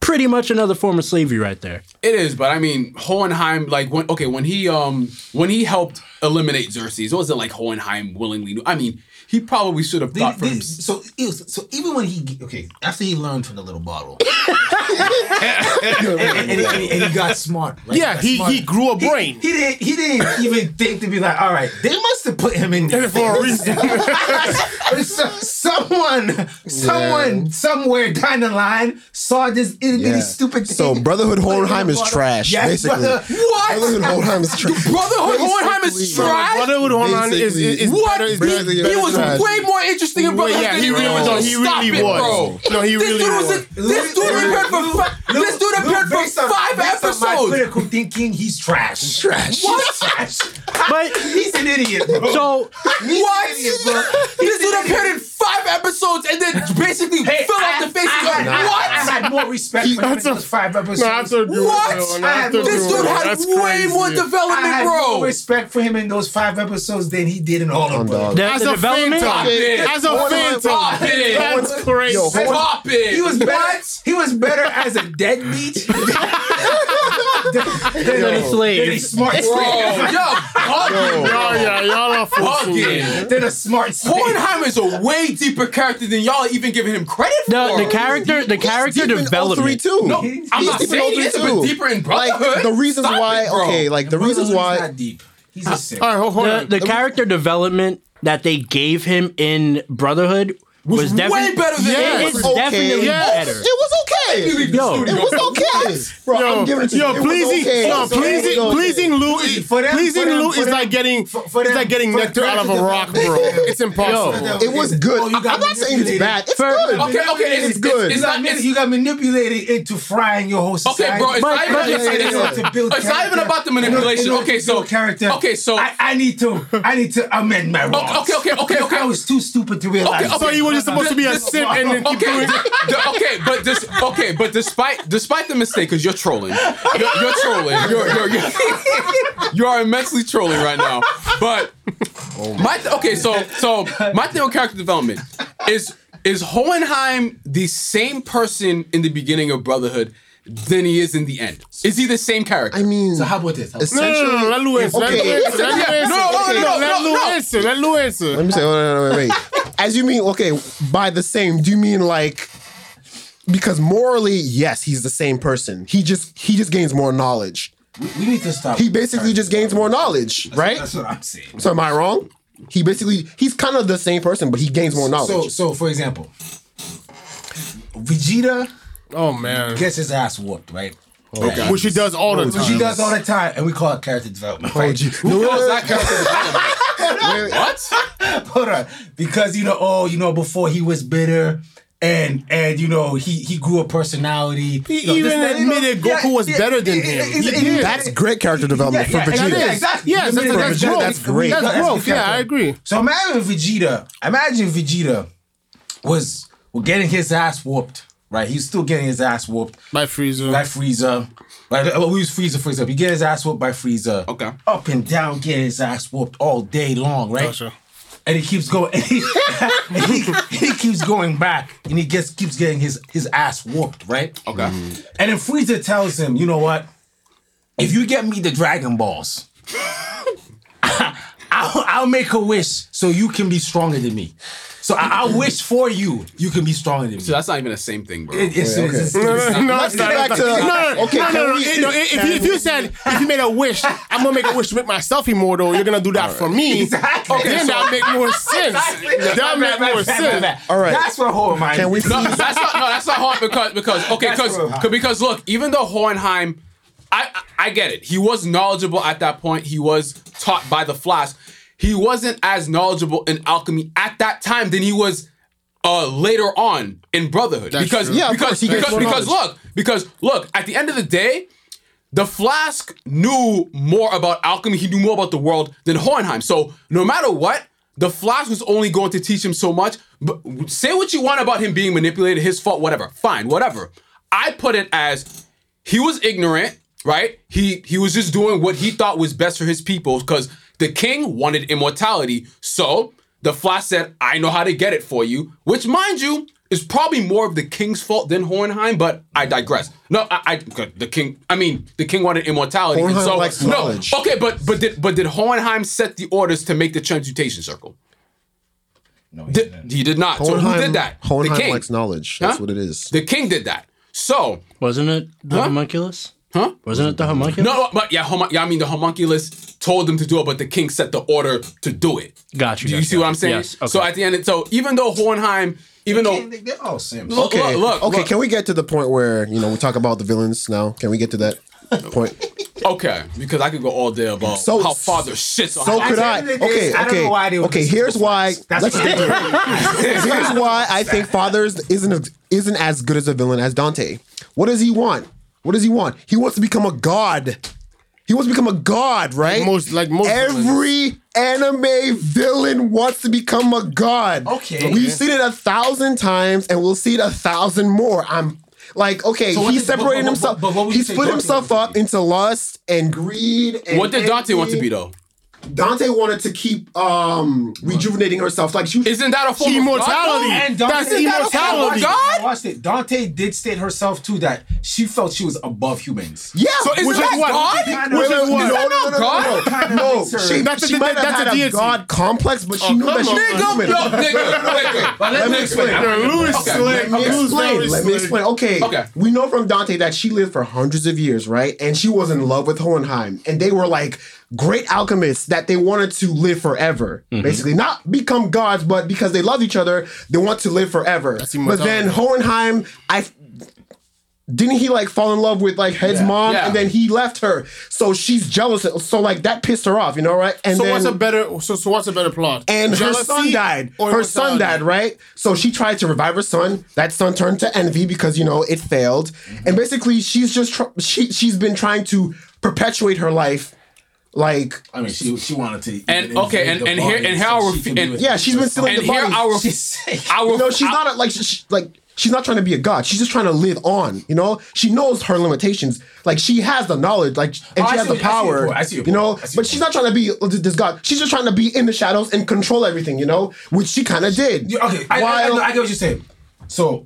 pretty much another form of slavery right there. it is. But I mean, Hohenheim, like when okay, when he um when he helped eliminate Xerxes, it wasn't like Hohenheim willingly. knew- I mean, he probably should have thought for They- him. they- so, was- so even when he okay after he learned from the little bottle, and, and- and he, and he got smart. right? Yeah, got he- smart. he grew a brain. He, didn't. He didn't even think to be like, all right, they must have put him in there For a reason. So- someone, someone, somewhere down the line saw this itty bitty Yeah. stupid thing. So Brotherhood Hohenheim is trash, Yes, basically. brother. What? Brotherhood Hohenheim is trash. Brotherhood Hohenheim is trash. Brotherhood Homeland is, is, is What? better. Is He, he was trash. way more interesting in Wait, Brotherhood yeah, than he really were. was. He really it, was. bro. No, he this really dude was. was. This dude appeared for five. This dude appeared for five based on my critical thinking, he's trash. Trash. What? He's trash. But He's an idiot, bro. so What? This dude appeared in five episodes and then basically Hey, fell I- off the face I of the had- I, I What? had more respect for him That's a- those five episodes. No, I have to agree with What? you. No, I have to This dude had That's way crazy. more I development, had more respect for him in those five episodes than he did in all of them. dog. As the a development. Stop phantom. it. As a Stop phantom. it. That's crazy. Yo, hold. Stop it. He was better. What? He was better as a deadbeat than, Than a slave. Than a smart slave. yo, bugging, Y'all, yeah, y'all are forcing me. Than a smart slave. Hohenheim is a way deeper character than y'all even giving him credit for. The, the character, the character Deep in 03 development. too. No, He's I'm He's not deep saying he is, but too. deeper in Brotherhood. Like the reasons Stop why. it, okay, like the reasons why. not deep. He's a simp. All right, hold, hold The, on. the character development that they gave him in Brotherhood was, was definitely way better than Yeah, It's this. Okay. definitely Yes. better. It was okay. Yo. It was okay, bro. Yo, I'm giving it to you. yo, It was pleasing, okay. yo, It was okay. pleasing, It pleasing Lou, is, For them- pleasing for them- Lou for is them- like getting, for- for it's like getting for nectar out of a rock, bro. It's impossible. It was good. Oh, you got I'm not saying it's bad. It's For- good. Okay, okay, it's, It's good. It's, You got, not. It's, you got manipulated into frying your whole society. Okay, bro, it's not even. it's, it's, it's, it's not about the manipulation. Okay, so character. Okay, so I, I need to I need to amend my wrongs. okay, okay, okay, okay. I was too stupid to realize. Okay, okay. Was just supposed to be a simp and then keep okay, doing d- okay, but this, okay, but despite despite the mistake, because you're trolling, you're, you're trolling, you're you're, you're you are immensely trolling right now. But my th- okay, so so my thing on character development is is Hohenheim the same person in the beginning of Brotherhood than he is in the end? Is he the same character? I mean, So how about this? No, no, no, essentially. no, let Lou answer. Let Okay. Lou answer. Let Lou Yeah, answer. no, no, Okay, no, Let no, Lou no. answer. Let Lou answer. Let me say, no, no, wait, wait. As you mean, okay, by the same, do you mean like because morally, yes, he's the same person. He just he just gains more knowledge. we need to stop. He basically just gains more knowledge, right? That's what I'm saying. So am I wrong? He basically he's kind of the same person, but he gains more So, knowledge. so for example, Vegeta Oh man, gets his ass whooped, right? which he does all the time. Which he does all the time, and we call it character development. Right? Oh, Who calls that character development? What? Hold on, because you know, oh, you know, before he was bitter. And and you know he he grew a personality. He You know, even this, that, you know, admitted Goku was better than him. He He did. That's great character development Yeah, for yeah, Vegeta. yeah, exactly. Yes, that's, For that's Vegeta, growth. that's great. That's That's growth. Yeah, I agree. So imagine Vegeta. Imagine Vegeta was was getting his ass whooped. Right, he's still getting his ass whooped By Frieza. by Frieza. Right, uh, we use Frieza for example. He get his ass whooped by Frieza. Okay. Up and down, getting his ass whooped all day long. Right. Gotcha. And he keeps going. And he, and he, he keeps going back, and he gets keeps getting his his ass whooped. Right. Okay. And then Frieza tells him, you know what? If you get me the Dragon Balls, I'll, I'll make a wish so you can be stronger than me. So I, I'll wish for you, you can be stronger than me. So that's not even the same thing, bro. It- it's- it's- it's- No, no, it's- no, it's not. back to- no, no, no, okay, no, no, no. we- If, no, if, if you, if you said if you made a wish, I'm gonna make a wish to make myself immortal. You're gonna do that for me. Exactly. Okay, then that make more sense. Exactly. That make more sense. All right. That's what whole mind. Can we No, that's not. No, that's not hard because because okay, because because look, even though Hohenheim, I, I I get it. He was knowledgeable at that point. He was taught by the Flask. He wasn't as knowledgeable in alchemy at that time than he was uh later on in Brotherhood. That's because true. Yeah, because course, because, because look because look at the end of the day. The Flask knew more about alchemy. He knew more about the world than Hohenheim. So no matter what, the Flask was only going to teach him so much. But say what you want about him being manipulated, his fault, whatever. Fine, whatever. I put it as he was ignorant, right? He he was just doing what he thought was best for his people because the king wanted immortality. So the Flask said, "I know how to get it for you," which, mind you, is probably more of the king's fault than Hohenheim, But I digress. No, I, I the king. I mean, the king wanted immortality. and so likes no, knowledge. okay, but but did but did Hohenheim set the orders to make the transmutation circle? No, he Did, didn't. he did not. so who did that? Hohenheim the king. likes knowledge. That's Huh? what it is. The king did that. So Wasn't it the Huh? homunculus? Huh? Wasn't it the homunculus? No, uh, but yeah, homun- yeah, I mean the homunculus told them to do it, but the king set the order to do it. Got you. Do you got see what got I'm saying? Yes. Okay. So at the end, so even though Hohenheim, even though They- They're all Sims. Look, Okay. look, look, okay. look. Can we get to the point where you know we talk about the villains now? Can we get to that point? Okay, because I could go all day about So- how father shits So could I. end of the day, Okay, I okay, why okay. Here's why. That's Let's what stick to it. Here's why I think Fathers isn't isn't as good as a villain as Dante. What does he want? What does he want? He wants to become a god. He wants to become a god, right? most- like most every anime villain wants to become a god. Okay. we've seen it a thousand times, and we'll see it a thousand more. I'm like, okay, So what he did- but- but- himself. but- but what would he split Dante himself up into lust and greed. And What did Dante want to be though? Dante wanted to keep um rejuvenating herself. Like she was Isn't that a form Immortality. of God, And That's Dante, immortality. God? Watch it. Dante did state herself too that she felt she was above humans. yeah. So isn't Which that is what? God? Kinda- Which is what? no, that no, no, no, no, Kinda no. makes her- She, a- she might have that's a had a, deity. god complex, but she Oh, knew that she on. was human. yo, nigga, wait, wait. But Let me explain. Yo, Louis Okay, slick. Let me explain. Let me explain. Okay. Okay. We know from Dante that she lived for hundreds of years, right? And she was in love with Hohenheim. And they were like great alchemists that they wanted to live forever. Mm-hmm. Basically. Not become gods, but because they love each other, they want to live forever. But immortality. then Hohenheim, I didn't he like fall in love with like Ed's Yeah. mom Yeah. and then he left her. So she's jealous. So like that pissed her off, you know, right? And So then what's a better? So, so what's a better plot? and her son died. Her son immortality? died, right? So she tried to revive her son. That son turned to envy because you know it failed. And mm-hmm. basically, she's just tr- she she's been trying to perpetuate her life. Like I mean, she she wanted to. And, okay, and- and here- and so how our she f- could be and- yeah, she's been stealing And the here bodies. our She's- our you know, she's not a, like she, like she's not trying to be a god. She's just trying to live on. You know, she knows her limitations. Like she has the knowledge, like and Oh, she I has see the what- I see your power. point. I see your you know, see but she's point. not trying to be this god. She's just trying to be in the shadows and control everything. You know, which she kind of did. Yeah, Okay, I, I, I, I get what you're saying. So,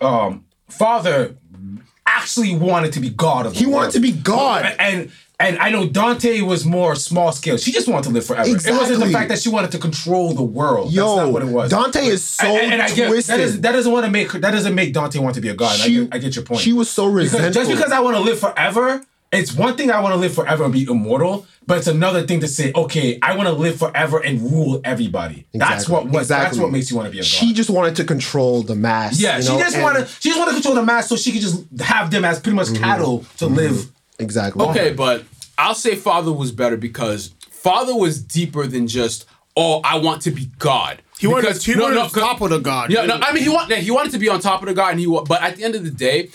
um, father actually wanted to be god of the He wanted to be God. and and I know Dante was more small scale. She just wanted to live forever. It wasn't the fact that she wanted to control the world. Yo, That's not what it was. Dante is so and, and I get twisted. that, that doesn't want to make that doesn't make Dante want to be a god. I, get, I get your point. she was so Because resentful. just because I want to live forever, it's one thing I want to live forever and be immortal, but it's another thing to say, okay, I want to live forever and rule everybody. That's Exactly. what, what that's what makes you want to be a god. She just wanted to control the mass. Yeah, she know, just and- wanted she just wanted to control the mass so she could just have them as pretty much mm-hmm. cattle to live. Mm-hmm. Exactly. Okay, but I'll say Father was better because Father was deeper than just oh I want to be God. He wanted, Because- he no, wanted no, on top of the god. Yeah, no, I mean he want, he wanted to be on top of the God, and he but at the end of the day,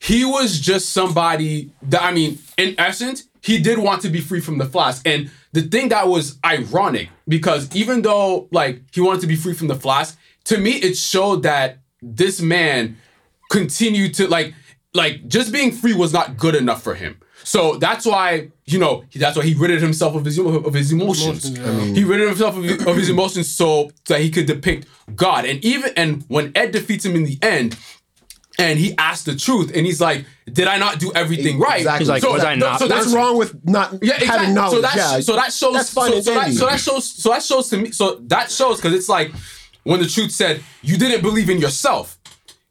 he was just somebody that I mean, in essence, he did want to be free from the flask. And the thing that was ironic because even though like he wanted to be free from the flask, to me it showed that this man continued to like like just being free was not good enough for him. So that's why you know that's why he ridded himself of his of his emotions. he ridded himself of, his- of his emotions so that he could depict God. And even and when Ed defeats him in the end, and he asked the truth, and he's like, "Did I not do everything right?" Exactly. Like, so, was I not so that's wrong with not yeah, exactly. having knowledge? So that yeah, so that shows so, so that, so that shows so that shows to me so that shows because it's like when the truth said you didn't believe in yourself.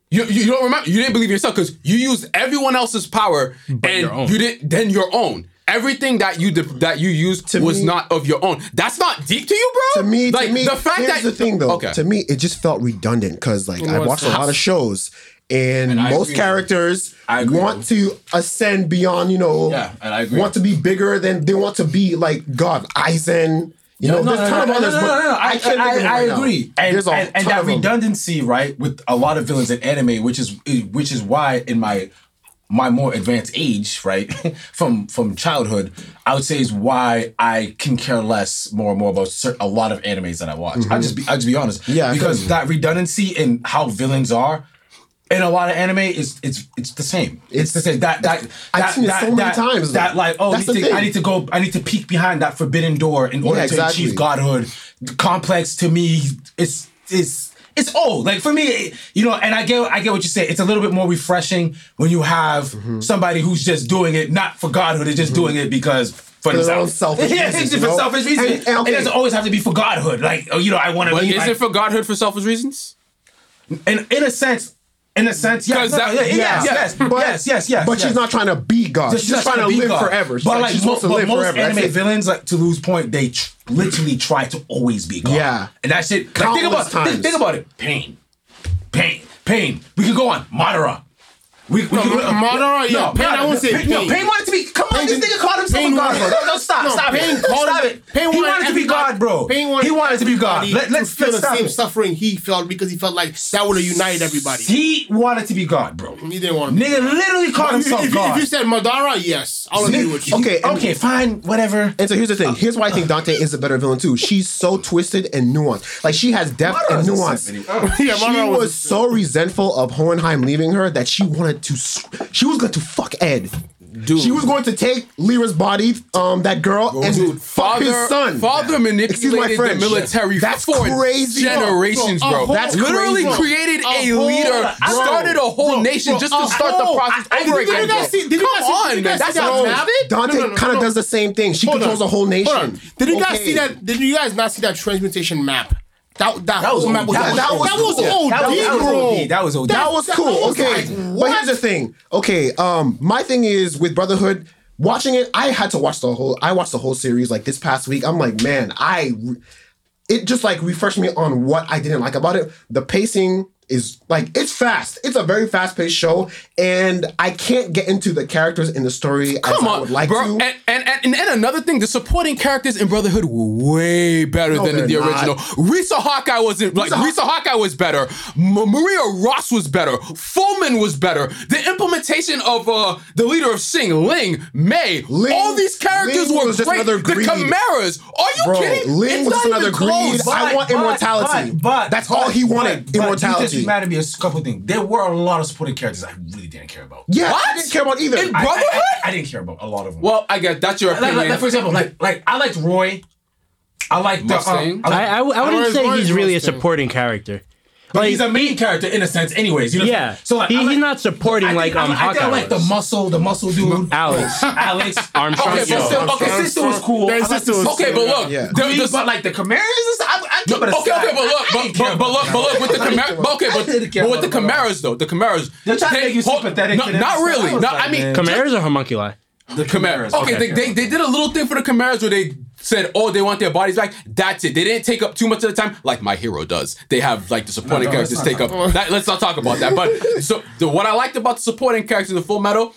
You, you don't remember you didn't believe yourself because you used everyone else's power your and own. you didn't then your own. Everything that you did, that you used To was me- not of your own. That's not deep to you, bro. to me, like to me, the fact here's that the thing though. Okay. To me, it just felt redundant because like I watched a lot of shows, and, And most characters I want to ascend beyond, you know, Yeah, and I agree. want to be bigger than they want to be like God, Aizen. You know, no, there's a ton no, of no, others, no, no, no. I, I, can't I, think of them I right now. agree, and, There's a and, and that redundancy, right, with a lot of villains in anime, which is which is why in my my more advanced age, right, from from childhood, I would say is why I can care less more and more about cer- a lot of animes that I watch. I just be I just be honest, Mm-hmm. Yeah, because that redundancy in how villains are. In a lot of anime, is it's it's the same. It's, the same. That that I've that, seen it that, so many that- times, That like oh, That's need to, I need to go. I need to peek behind that forbidden door in order to exactly. achieve godhood. Complex to me, it's it's it's old. Like for me, you know, and I get I get what you say. It's a little bit more refreshing when you have Mm-hmm. somebody who's just doing it not for godhood, it's just doing it because. For their own themselves. selfish yeah, reasons, it's you for know? selfish reasons. And- and okay. It doesn't always have to be for godhood. Like, oh, you know, I want to but be. is like- it for godhood for selfish reasons? in in a sense, in a sense, yes, 'Cause no, that- yeah, yeah, yes, yes, But, yes, yes, yes. But yes. she's not trying to be God. She's, just trying, to be live God. forever. She's But like, like, she's mo- supposed to but live most forever. That's anime villains, like to lose point, they tr- literally try to always be God. Yeah. and that shit. Like, think about times. think, think about it. Pain, pain, pain. We could go on. Madara. We, we, No, Madara, yeah, Pain, I wouldn't say. No, wanted to be. Come on, this nigga called himself Pain a god, bro. No, no, stop, No, stop Pain it, called stop it. Pain he wanted to be God, bro. Pain wanted he wanted to be God. Let, let's feel let's the same it. suffering he felt because he felt like that would have united everybody. He wanted to be God, bro. He didn't want to. Nigga literally called himself if, you- if God. you said Madara, yes, I'll agree with you. Okay, okay, fine, whatever. And so here's the thing. Here's why I think Dante is a better villain too. She's so twisted and nuanced. Like she has depth and nuance. Oh. she was, was so resentful of Hohenheim leaving her that she wanted to. She was going to fuck Ed. Dude. She was going to take Lyra's body, um, that girl, and Dude, fuck his son. Father my manipulated the military That's for crazy. generations, Bro, bro. whole- That's literally crazy. created A a, leader, bro, started a whole bro, nation bro, just to start the process I- over did you again. guys see- did you Come guys see- on, did you man. guys That's see that map? Dante No, no, no, kind of does the same thing. She Hold controls on. a whole nation. Did you guys see that? Did you guys not see that transmutation map? That that, was map was That- that was that was cool. That was- that was bro. That was. That was cool. okay. like, but here's the thing. Okay. Um, my thing is with Brotherhood, watching it, I had to watch the whole I watched the whole series like this past week. I'm like, man, I it just like refreshed me on what I didn't like about it. The pacing is like it's fast. It's a very fast-paced show, and I can't get into the characters in the story Come as I on, would like bro. to. And, and, and, and another thing, the supporting characters in Brotherhood were way better No, than in the not. original. Riza Hawkeye wasn't like Haw- Riza Hawkeye was better. M- Maria Ross was better. Falman was better. The implementation of uh the leader of Sing, Ling, May, Ling- all these characters Ling were was just great. another The greed. Chimeras. Are you Bro, kidding? Ling It's was just not another even close. greed. I want immortality. But That's all he wanted, But, but you immortality. just reminded me a couple things. There were a lot of supporting characters I really didn't care about. yeah, What? I didn't care about either. In I- I, Brotherhood? I, I didn't care about a lot of them. Well, I guess that's your like, opinion. like, like, for example, like like I liked Roy. I liked the, Mustang? uh, I I, like, I, I wouldn't Always say was he's really a Mustang. supporting character. But Like, he's a main character in a sense, anyways. You know. Yeah. So like, He- like- he's not supporting I think- like, um, I, I, think I like the muscle, the muscle dude, Alex. Alex Armstrong. Okay, but Yo. still, okay, sister was cool. Their like sister was Okay, but look, yeah. the- the- but like the Chimeras I, I No, keep it okay, okay, but look, but, didn't but, but look, but look with the that. Chimeras. But okay, but, but with the about that. Chimeras though, the Chimeras. They're trying to make you sympathetic No, not really. I was No, like, I mean, man. Chimeras or homunculi? The Chimeras. okay, they, they they did a little thing for the Chimeras where they said, oh, they want their bodies back. That's it. They didn't take up too much of the time, like my hero does. They have like the supporting No, no, characters take up. That, let's not talk about that. But so the, what I liked about the supporting characters in the Full Metal.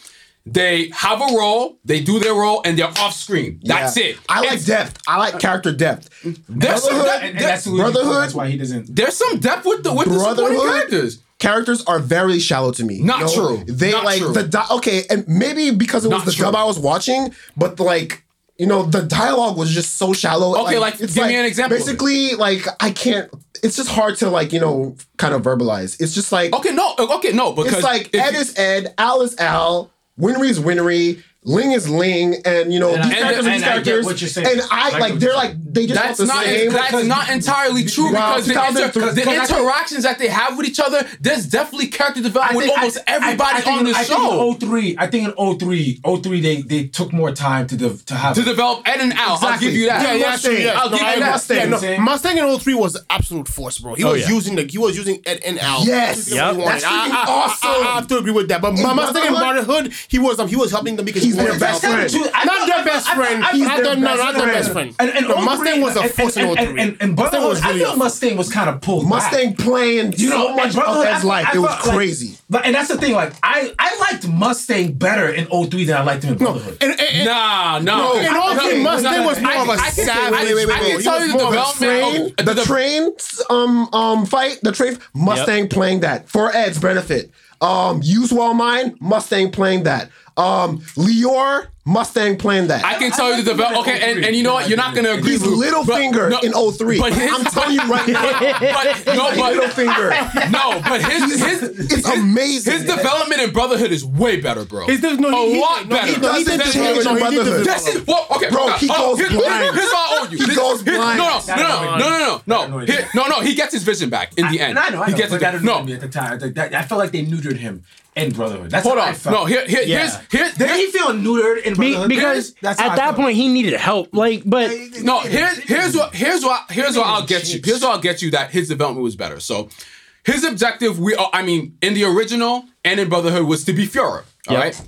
They have a role, they do their role, and they're off screen. That's Yeah. it. I like It's- depth. I like character depth. There's some, Brotherhood- depth- and, and that's Brotherhood- That's why he doesn't. there's some depth with the with the supporting characters. characters are very shallow to me. Not true. They Not like true. the okay, and maybe because it was Not the true. dub I was watching, but like you know the dialogue was just so shallow. Okay, like, give me an example. Basically, like I can't. It's just hard to like you know kind of verbalize. It's just like Okay, no, okay, no, because it's like Ed you- is Ed, Al is Al, Winry is Winry. Ling is Ling, and you know And these I- characters are and these I get characters, what you're saying. and I Like like they're like they just That's want the not same. that's not entirely true Wow, because the, inter- the because I think- interactions that they have with each other, there's definitely character I development with almost I- everybody I- I on in- the I show. think in 03, I think in 03, 03 they, they took more time to de- to have to develop Ed and Al, I'll give you that. Yeah, yeah, Mustang. Yeah. I'll no, give I you that. Mustang. Yeah, no, Mustang in 03 was absolute force, bro. He Oh, was yeah. using the he was using Ed and Al. Yes. He wanted. Yep. That's I, freaking I, I, awesome. I, I have to agree with that. But In Mustang and Brotherhood, Brotherhood, he was um, he was helping them because He's their best friend. Not thought- their best friend. thought- He's I their- no, best not best friend. And, and No, 03 Mustang was a and- force in and, 03. And, and, and Mustang Brotherhood, was I feel Mustang was kind of pulled Mustang back. playing You know, so much and of Ed's life. I it was like- crazy. but and that's the thing, like I I liked Mustang better in 03 than I liked him in Brotherhood. And, and, and, Nah, no. No, in all No, three, Mustang was more I- of a I can say- savage. I- Wait, wait, wait, I He tell was you the more of a train, the train um um fight, the train Mustang playing that for Ed's benefit. Um, use well mine, Mustang playing that. Um, Lior, Mustang playing that. I can tell you the development. Okay, and, and you know what? You're not gonna agree He's with little but- finger no, in 03. But his, I'm telling you right now, but no, little finger. no, but his his It's amazing. his development in Brotherhood is way better, bro. His- no, a he- he- lot no, better. he- no, he did That's- change no, in he Brotherhood. develop. This is well, okay, Bro, okay, he oh, goes here- blind. Here's what I owe you. He goes blind. No, no, no, no, no, no, no, no. No, no. He gets his vision back in the end. I know, I he know, gets it. No, no. at the time. That, that, I felt like they neutered him in Brotherhood. That's hold I on. felt. No, here, here, Yeah. here's, here's, Did he feel neutered in Be- Brotherhood? because That's how I at that felt. point he needed help. Like, but No, here's here's what here's what here's what I'll get you. Here's what I'll get you that his development was better. So his objective, we uh, I mean, in the original and in Brotherhood was to be Führer. All Yep. right.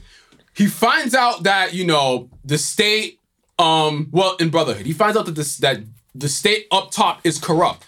He finds out that, you know, the state um well in Brotherhood, he finds out that this that the state up top is corrupt.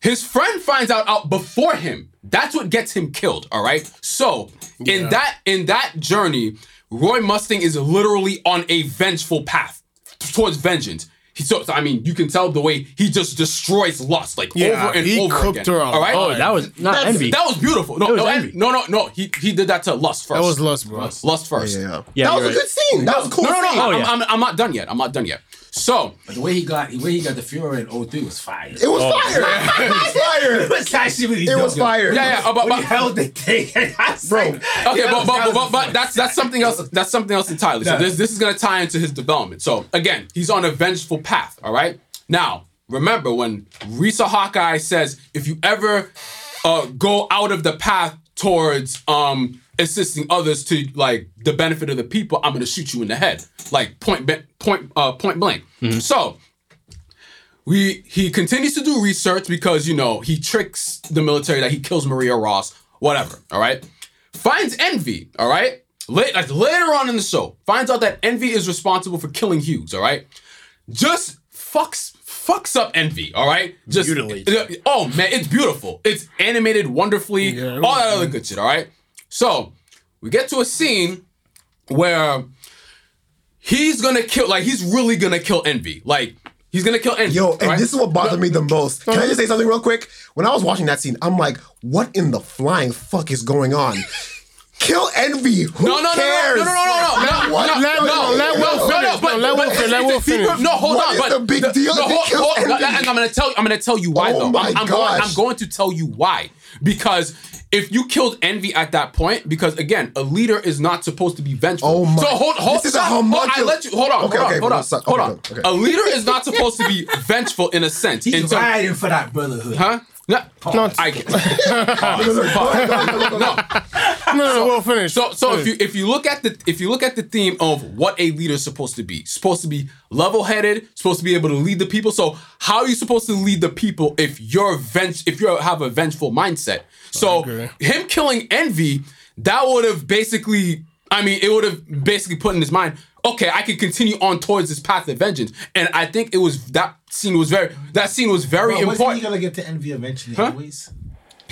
his friend finds out out before him. That's what gets him killed. All right. So in that in that journey, Roy Mustang is literally on a vengeful path towards vengeance. He, so, so, I mean, you can tell the way he just destroys lust like Yeah, over and he over cooked again. her up. All right. Oh, that was not That's- envy. That was beautiful. No, was no, envy. no, no, no. He he did that to lust first. That was lust, bro. lust first. Yeah, Yeah, that was you're a good scene. That was a cool No, no, no. scene. Oh, I'm. I'm, I'm not done yet. I'm not done yet. So But the way he got, the way he got the Fuhrer in 03 was fire. It was fire. It was fire. It was actually really It was dope, yo. fire. yeah, yeah. uh, but, When he but, held the thing, bro. Okay, but, but, but, but that's that's something else. That's something else entirely. So this this is gonna tie into his development. So again, he's on a vengeful path. All right. Now remember when Riza Hawkeye says, if you ever uh, go out of the path towards um assisting others to like the benefit of the people, I'm gonna shoot you in the head, like point be- point uh point blank. So we he continues to do research because you know he tricks the military that he kills Maria Ross, whatever. All right, finds Envy. All right, Late, like later on in the show, finds out that Envy is responsible for killing Hughes. All right, just fucks fucks up Envy. All right, just Mutilates. oh man, it's beautiful. It's animated wonderfully. Yeah, it all that other good shit. All right, so we get to a scene where he's gonna kill like he's really gonna kill envy like he's gonna kill envy Yo, and right? this is what bothered me the most. Can I just say something real quick? When I was watching that scene, I'm like, what in the flying fuck is going on? Kill Envy. Who no, no, no, cares? no, no, no, no, no, no, What? no, Let- no, no, let Will no, finish. no, but- No, let but Will fin- it's- let it's Will a deeper- finish. No, hold What on, is but the big deal No, if he hold, kills hold, Envy? and I'm gonna tell you. I'm gonna tell you why Oh though. my I'm, I'm going. gosh. I'm going to tell you why because if you killed envy at that point, because again, a leader is not supposed to be vengeful. Oh my- So hold, hold, this is a stop, hold, I homunculus. let you. Hold on, Okay, hold okay, on, hold bro, on, stop. hold Okay, on. okay. A leader is not supposed to be vengeful in a sense. in He's term- riding for that brotherhood. Huh? No, No, I get. no, no, no, we'll finish. so so if you if you look at the if you look at the theme of what a leader is supposed to be, supposed to be level headed, supposed to be able to lead the people. So how are you supposed to lead the people if you're venge if you have a vengeful mindset? So him killing envy, that would have basically I mean, it would have basically put in his mind, okay, I can continue on towards this path of vengeance. And I think it was that scene was very that scene was very Bro, wasn't important. he gonna get to envy eventually, Huh? anyways?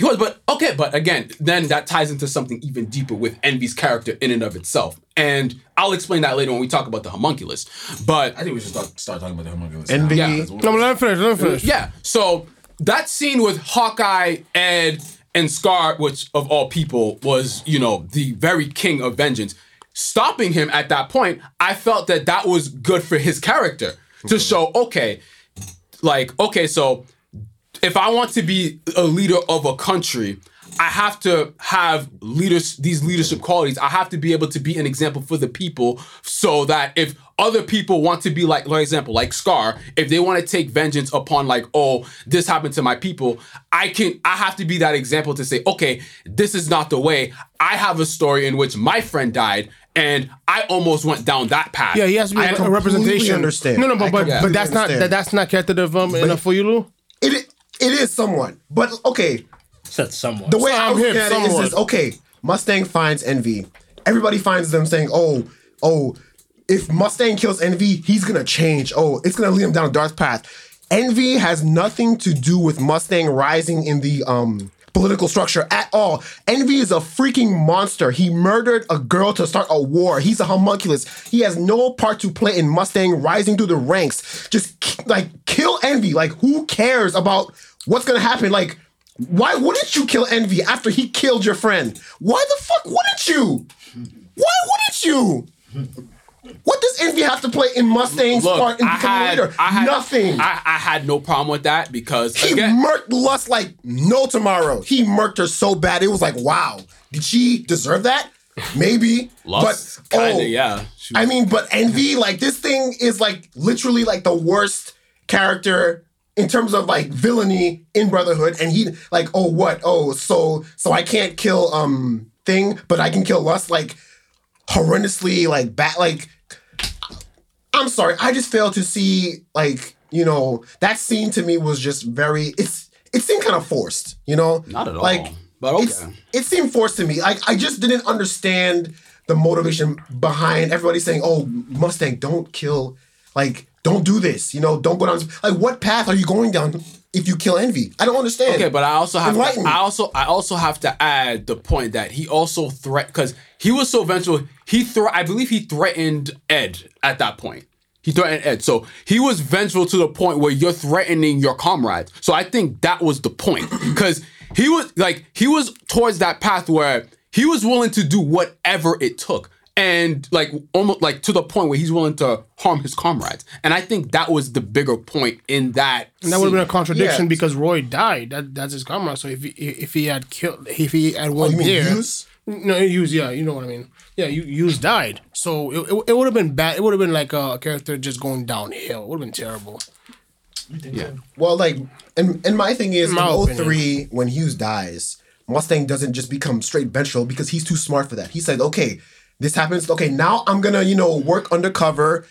He was, but okay, but again, then that ties into something even deeper with Envy's character in and of itself. And I'll explain that later when we talk about the homunculus. But I think we should start, start talking about the homunculus. Envy- Yeah. no, let him finish. Let him finish. yeah, so that scene with Hawkeye, Ed, and Scar, which of all people was, you know, the very king of vengeance, stopping him at that point, I felt that that was good for his character to mm-hmm. show, okay, like, okay, so if I want to be a leader of a country, I have to have leaders these leadership qualities. I have to be able to be an example for the people so that if other people want to be like, for example, like Scar, if they want to take vengeance upon like, oh, this happened to my people, I can I have to be that example to say, okay, this is not the way. I have a story in which my friend died and I almost went down that path. Yeah, he has to be I a representation. understand. No, no, but but, but that's not that, that's not character development enough for you, Lou. It i- it is someone, but okay. Said someone. The way I I'm was hip, looking at it is somewhat. this: okay, Mustang finds Envy. Everybody finds them saying, "Oh, oh, if Mustang kills Envy, he's gonna change. Oh, it's gonna lead him down a dark path." Envy has nothing to do with Mustang rising in the um political structure at all. Envy is a freaking monster. He murdered a girl to start a war. He's a homunculus. He has no part to play in Mustang rising through the ranks. Just like kill Envy. Like who cares about what's gonna happen? Like why wouldn't you kill Envy after he killed your friend? Why the fuck wouldn't you? Why wouldn't you? What does Envy have to play in Mustang's Look, part in becoming had, leader? I had Nothing. I, I had no problem with that because he again, murked Lust like no tomorrow. He murked her so bad. It was like, wow, did she deserve that? Maybe. Lust, but kinda, oh, yeah. She I mean, but Envy, like this thing is like literally like the worst character in terms of like villainy in Brotherhood. And he like, oh what? Oh, so so I can't kill um thing, but I can kill Lust like horrendously like bad like I'm sorry, I just failed to see like, you know, that scene to me was just very it's it seemed kind of forced, you know? Not at all, Like but okay. it seemed forced to me. Like I just didn't understand the motivation behind everybody saying, "Oh, Mustang, don't kill, like, don't do this." You know, don't go down. Like, what path are you going down? if you kill Envy? I don't understand. Okay, but I also have Enlighten to, me. I also I also have to add the point that he also threat because he was so vengeful. He thre- I believe he threatened Ed at that point. He threatened Ed, so he was vengeful to the point where you're threatening your comrades. So I think that was the point because he was like he was towards that path where he was willing to do whatever it took. And like almost like to the point where he's willing to harm his comrades, and I think that was the bigger point in that. And that would have been a contradiction Yeah. because Roy died. That that's his comrade. So if he, if he had killed, if he had won Oh, you mean there, no, Hughes, yeah, you know what I mean. Yeah, you Hughes died. So it, it, it would have been bad. It would have been like a, character just going downhill. It would have been terrible. Yeah. Well, like, and and my thing is, in My oh opinion. 03, when Hughes dies, Mustang doesn't just become straight ventral because he's too smart for that. He said, okay, this happens. Okay, now I'm gonna, you know, work undercover.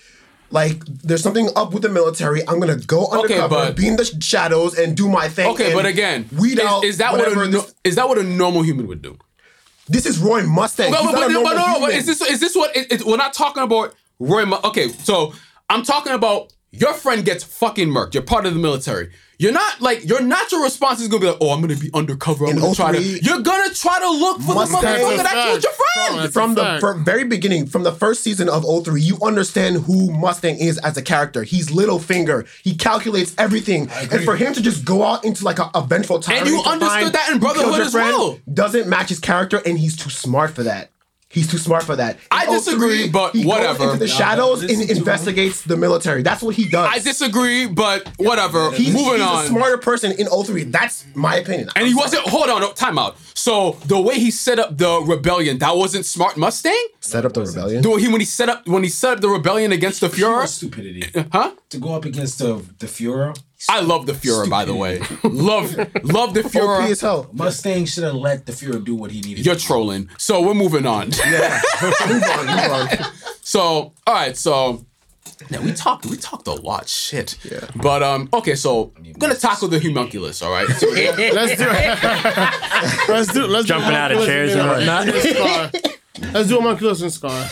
Like, there's something up with the military. I'm gonna go undercover, but- be in the shadows, and do my thing. Okay, but again, weed is, out is that what a, no, this, is that what a normal human would do? this is Roy Mustang. But, but, but, no, no, but is this is this what it, it- we're not talking about Roy? Mu- okay, so I'm talking about your friend gets fucking murked. You're part of the military. You're not like your natural response is gonna be like, oh, I'm gonna be undercover. I'm In gonna try to. You're gonna try to look for Mustang- the motherfucker That's a that killed your friend. That's from the fact. fir- very beginning, from the first season of 03, you understand who Mustang is as a character. He's Littlefinger. He calculates everything. And for him to just go out into like a, a vengeful and you understood that in Brotherhood as well. Doesn't match his character, and he's too smart for that. He's too smart for that. I disagree, 03, but he goes whatever. into the Nah, shadows listen and investigates the military. That's what he does. I disagree, but whatever. He's, Moving on. he's on. a smarter person in 03. That's my opinion. and he wasn't. Hold on, no, time out. So the way he set up the rebellion, that wasn't smart Mustang. set up the rebellion. The way he when he set up when he set up the rebellion against the Pure Fuhrer, stupidity. Uh, huh? to go up against the the Fuhrer. I love the Fuhrer, by the way. love, love the OP as hell. Mustang should have let the Fuhrer do what he needed. You're to do. trolling. So we're moving on. Yeah. move on, move on. So, all right. So, yeah, we talked. We talked a lot, shit. Yeah. But um, okay. So I'm gonna tackle the homunculus. All right. So, Let's do it. let's do. It, let's Jumping do out of chairs and whatnot. Scar. Let's do homunculus and scar.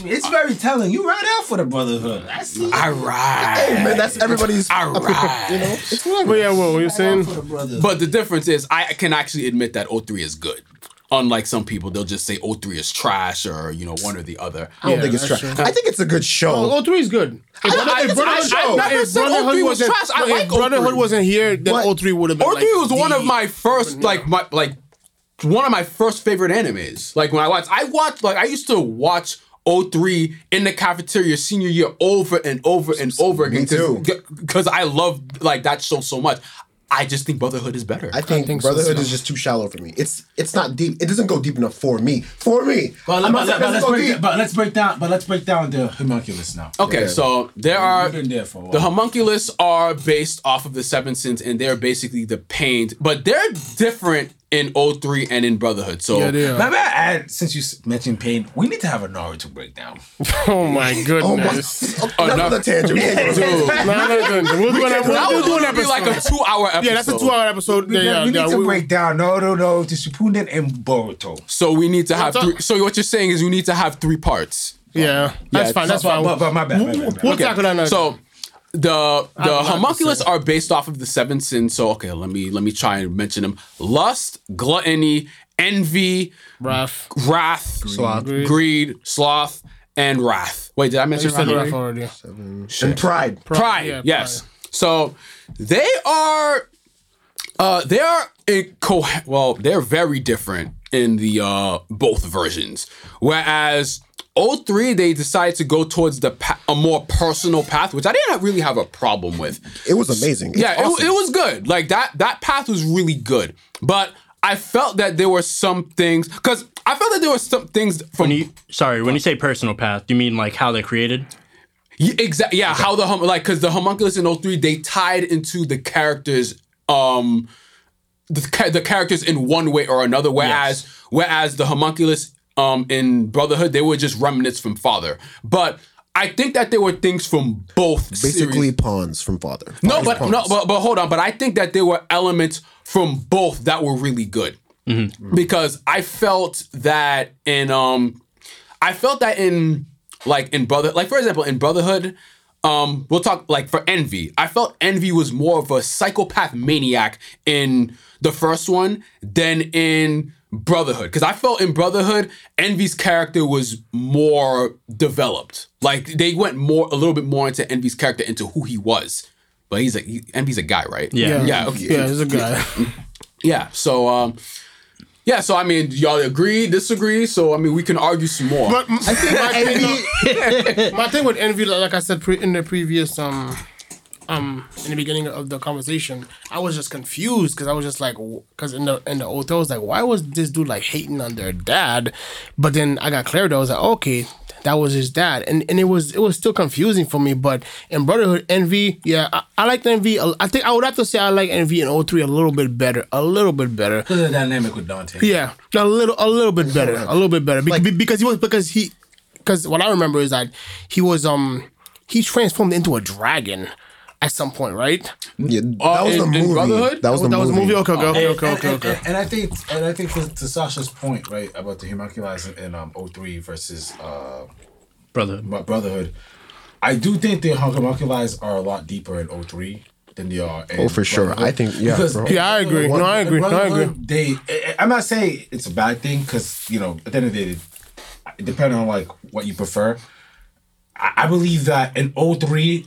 It's very telling. You right out for the Brotherhood. I see. all right. Man, that's everybody's. All right. You know, it's whatever. But yeah, what were you saying? The But the difference is, I can actually admit that 03 is good. Unlike some people, they'll just say 03 is trash or you know one or the other. I don't Yeah, think it's trash. true. I think it's a good show. Oh, 03 is good. If, I- Brother- I- if Brotherhood, I- I never if said Brotherhood 03 was wasn't- trash. I like if Brotherhood wasn't here, then What? 03 would have been 03 like was one of my first, like my like one of my first favorite animes. Like when I watched, I watched like I used to watch 03 in the cafeteria senior year over and over and over again. Me too. Because I love like that show so much. I just think Brotherhood is better. I think, think Brotherhood too. is just too shallow for me. It's it's not deep. It doesn't go deep enough for me. For me. But, I'm but, not saying but let's break, deep. but let's break down. But let's break down the homunculus now. okay, Yeah. so there are We've been there for a while. the homunculus are based off of the seven sins, and they're basically the pained, but they're different in 03 and in Brotherhood. So Yeah, they are. Maybe I add, since you mentioned pain, we need to have a Naruto breakdown. Oh my Oh my! goodness. Another tangent. Dude. No, no, no, no. We'll do an- that we'll would do an literally be like a two-hour episode. Yeah, that's a two-hour episode. We, Yeah, yeah, we need yeah. to we- break down Naruto, no, no to Shippuden and Boruto. So we need to have three. So what you're saying is we need to have three parts. Yeah, that's Yeah, fine. That's fine. But, but my bad, my bad, my bad. We'll tackle that another So the the have a lot to homunculus are based off of the seven sins. So okay, let me let me try and mention them: lust, gluttony, envy, wrath, wrath, Sloth. greed, Greed. sloth, and wrath. Wait, did I mention You wrath Raph already? already. And pride. Pride, yeah, yes. So they are, uh, they are in co- well, they're very different in the uh both versions. Whereas 03, they decided to go towards the pa- a more personal path, which I didn't really have a problem with. It was amazing. It's yeah, it, awesome. it was good. Like that that path was really good. But I felt that there were some things because I felt that there were some things from When you, sorry, when you say personal path, do you mean like how they're created? exactly yeah how the hum like because the homunculus in 03 they tied into the characters um the, the characters in one way or another whereas whereas the homunculus um in brotherhood they were just remnants from father but i think that there were things from both basically series. pawns from father. no but pawns. no but, but hold on but i think that there were elements from both that were really good because i felt that in um i felt that in like in brother like for example in brotherhood um, we'll talk like for Envy. I felt Envy was more of a psychopath maniac in the first one than in Brotherhood. Because I felt in Brotherhood, Envy's character was more developed. Like they went more, a little bit more into Envy's character, into who he was. But he's like, he, Envy's a guy, right? Yeah. Yeah. Okay. Yeah, there's a guy. Yeah. So, um, yeah. So I mean, y'all agree, disagree. So I mean, we can argue some more. But my thing, my thing with envy, like I said pre- in the previous um um in the beginning of the conversation, I was just confused because I was just like, because in the in the hotel, I was like, why was this dude like hating on their dad? But then I got cleared. I was like, okay, that was his dad, and and it was it was still confusing for me. But in Brotherhood, Envy, yeah, I, I liked Envy. I think I would have to say I like Envy in 03 a little bit better, a little bit better. Because the dynamic with Dante. Yeah, a little, a little bit better, a little bit better, Be- be- because he was because he, because what I remember is that he was um he transformed into a dragon at some point, right? Yeah, that Uh, was the in- in movie. Brotherhood? That was the that movie. was movie. Okay, okay, okay, And, okay, and- okay, and- okay. and I think, and I think to, to Sasha's point, right, about the homunculus in, in um 03 versus uh Brotherhood. Brotherhood, I do think the homunculus are a lot deeper in 03 than they are. In Oh, for sure. I think- yeah, Because. Yeah, I agree. No, I agree. No, I agree. They, I- I'm not saying it's a bad thing because you know at the end of the day, depending on like what you prefer, I, I believe that in 03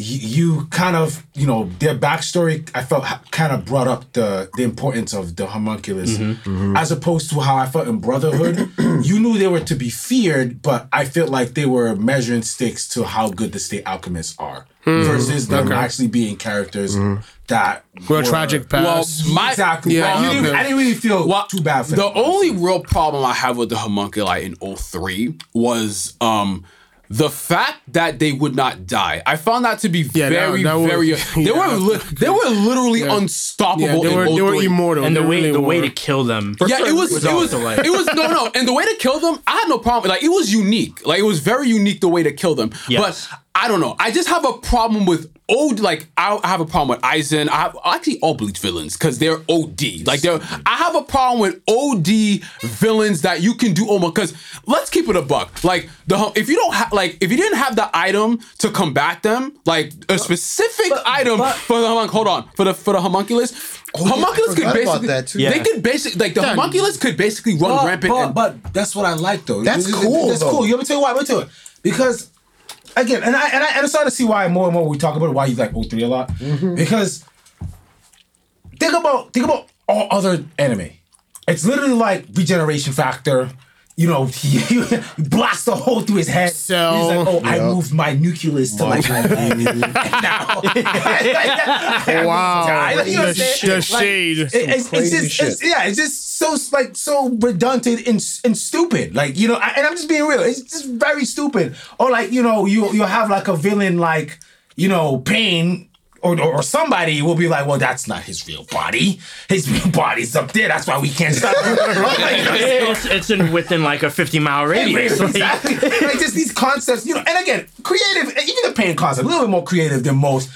you, you kind of you know their backstory i felt kind of brought up the the importance of the homunculus mm-hmm. Mm-hmm. as opposed to how i felt in brotherhood. You knew they were to be feared but i felt like they were measuring sticks to how good the state alchemists are hmm. versus them actually being characters mm-hmm. that Real tragic well, past. my exactly Yeah, Well, you didn't- okay. i didn't really feel Well, too bad for the them, only honestly. real problem I have with the homunculi in 03 was um the fact that they would not die. I found that to be Yeah, that- very, that was- very. they yeah. were li- they were literally unstoppable. yeah, they in were they were immortal, And the way really the way to kill them. Yeah, it was, it was, like- it was, no, no, and the way to kill them, I had no problem. Like, it was unique. Like, it was very unique the way to kill them. Yes. But I don't know. I just have a problem with old. Like, I I have a problem with Aizen. I have actually all Bleach villains because they're OD. Like, they're. I have a problem with OD villains that you can do almost. Because let's keep it a buck. Like the if you don't have like if you didn't have the item to combat them, like a specific item but- for the homun- hold on for the for the homunculus. Oh, yeah, I homunculus could forgot about basically that, too. they could basically like the homunculus could basically run but, rampant. But, and, but that's what I like though. That's It- it- cool, That's though. cool. You want me to tell you why? Let me tell you. Because again, and I and I and starting to see why more and more we talk about it, why you like 03 a lot. Mm-hmm. Because think about think about all other anime. It's literally like regeneration factor. You know, he, he blasts a hole through his head. So- He's like, "Oh, I moved my nucleus to like my head." Now, Wow, You know what the, saying? the Like, shade. it- it's, it's just, it's, yeah, it's just so like so redundant and, and stupid. Like you know, I, and I'm just being real. It's just very stupid. Or like you know, you you have like a villain like you know, Pain. Or, or, or somebody will be like, well, that's not his real body. His real body's up there. That's why we can't stop him. Like, it's, it's in within like a 50 mile radius. Like, exactly. like just these concepts, you know. And again, creative. Even the pain concept, a little bit more creative than most.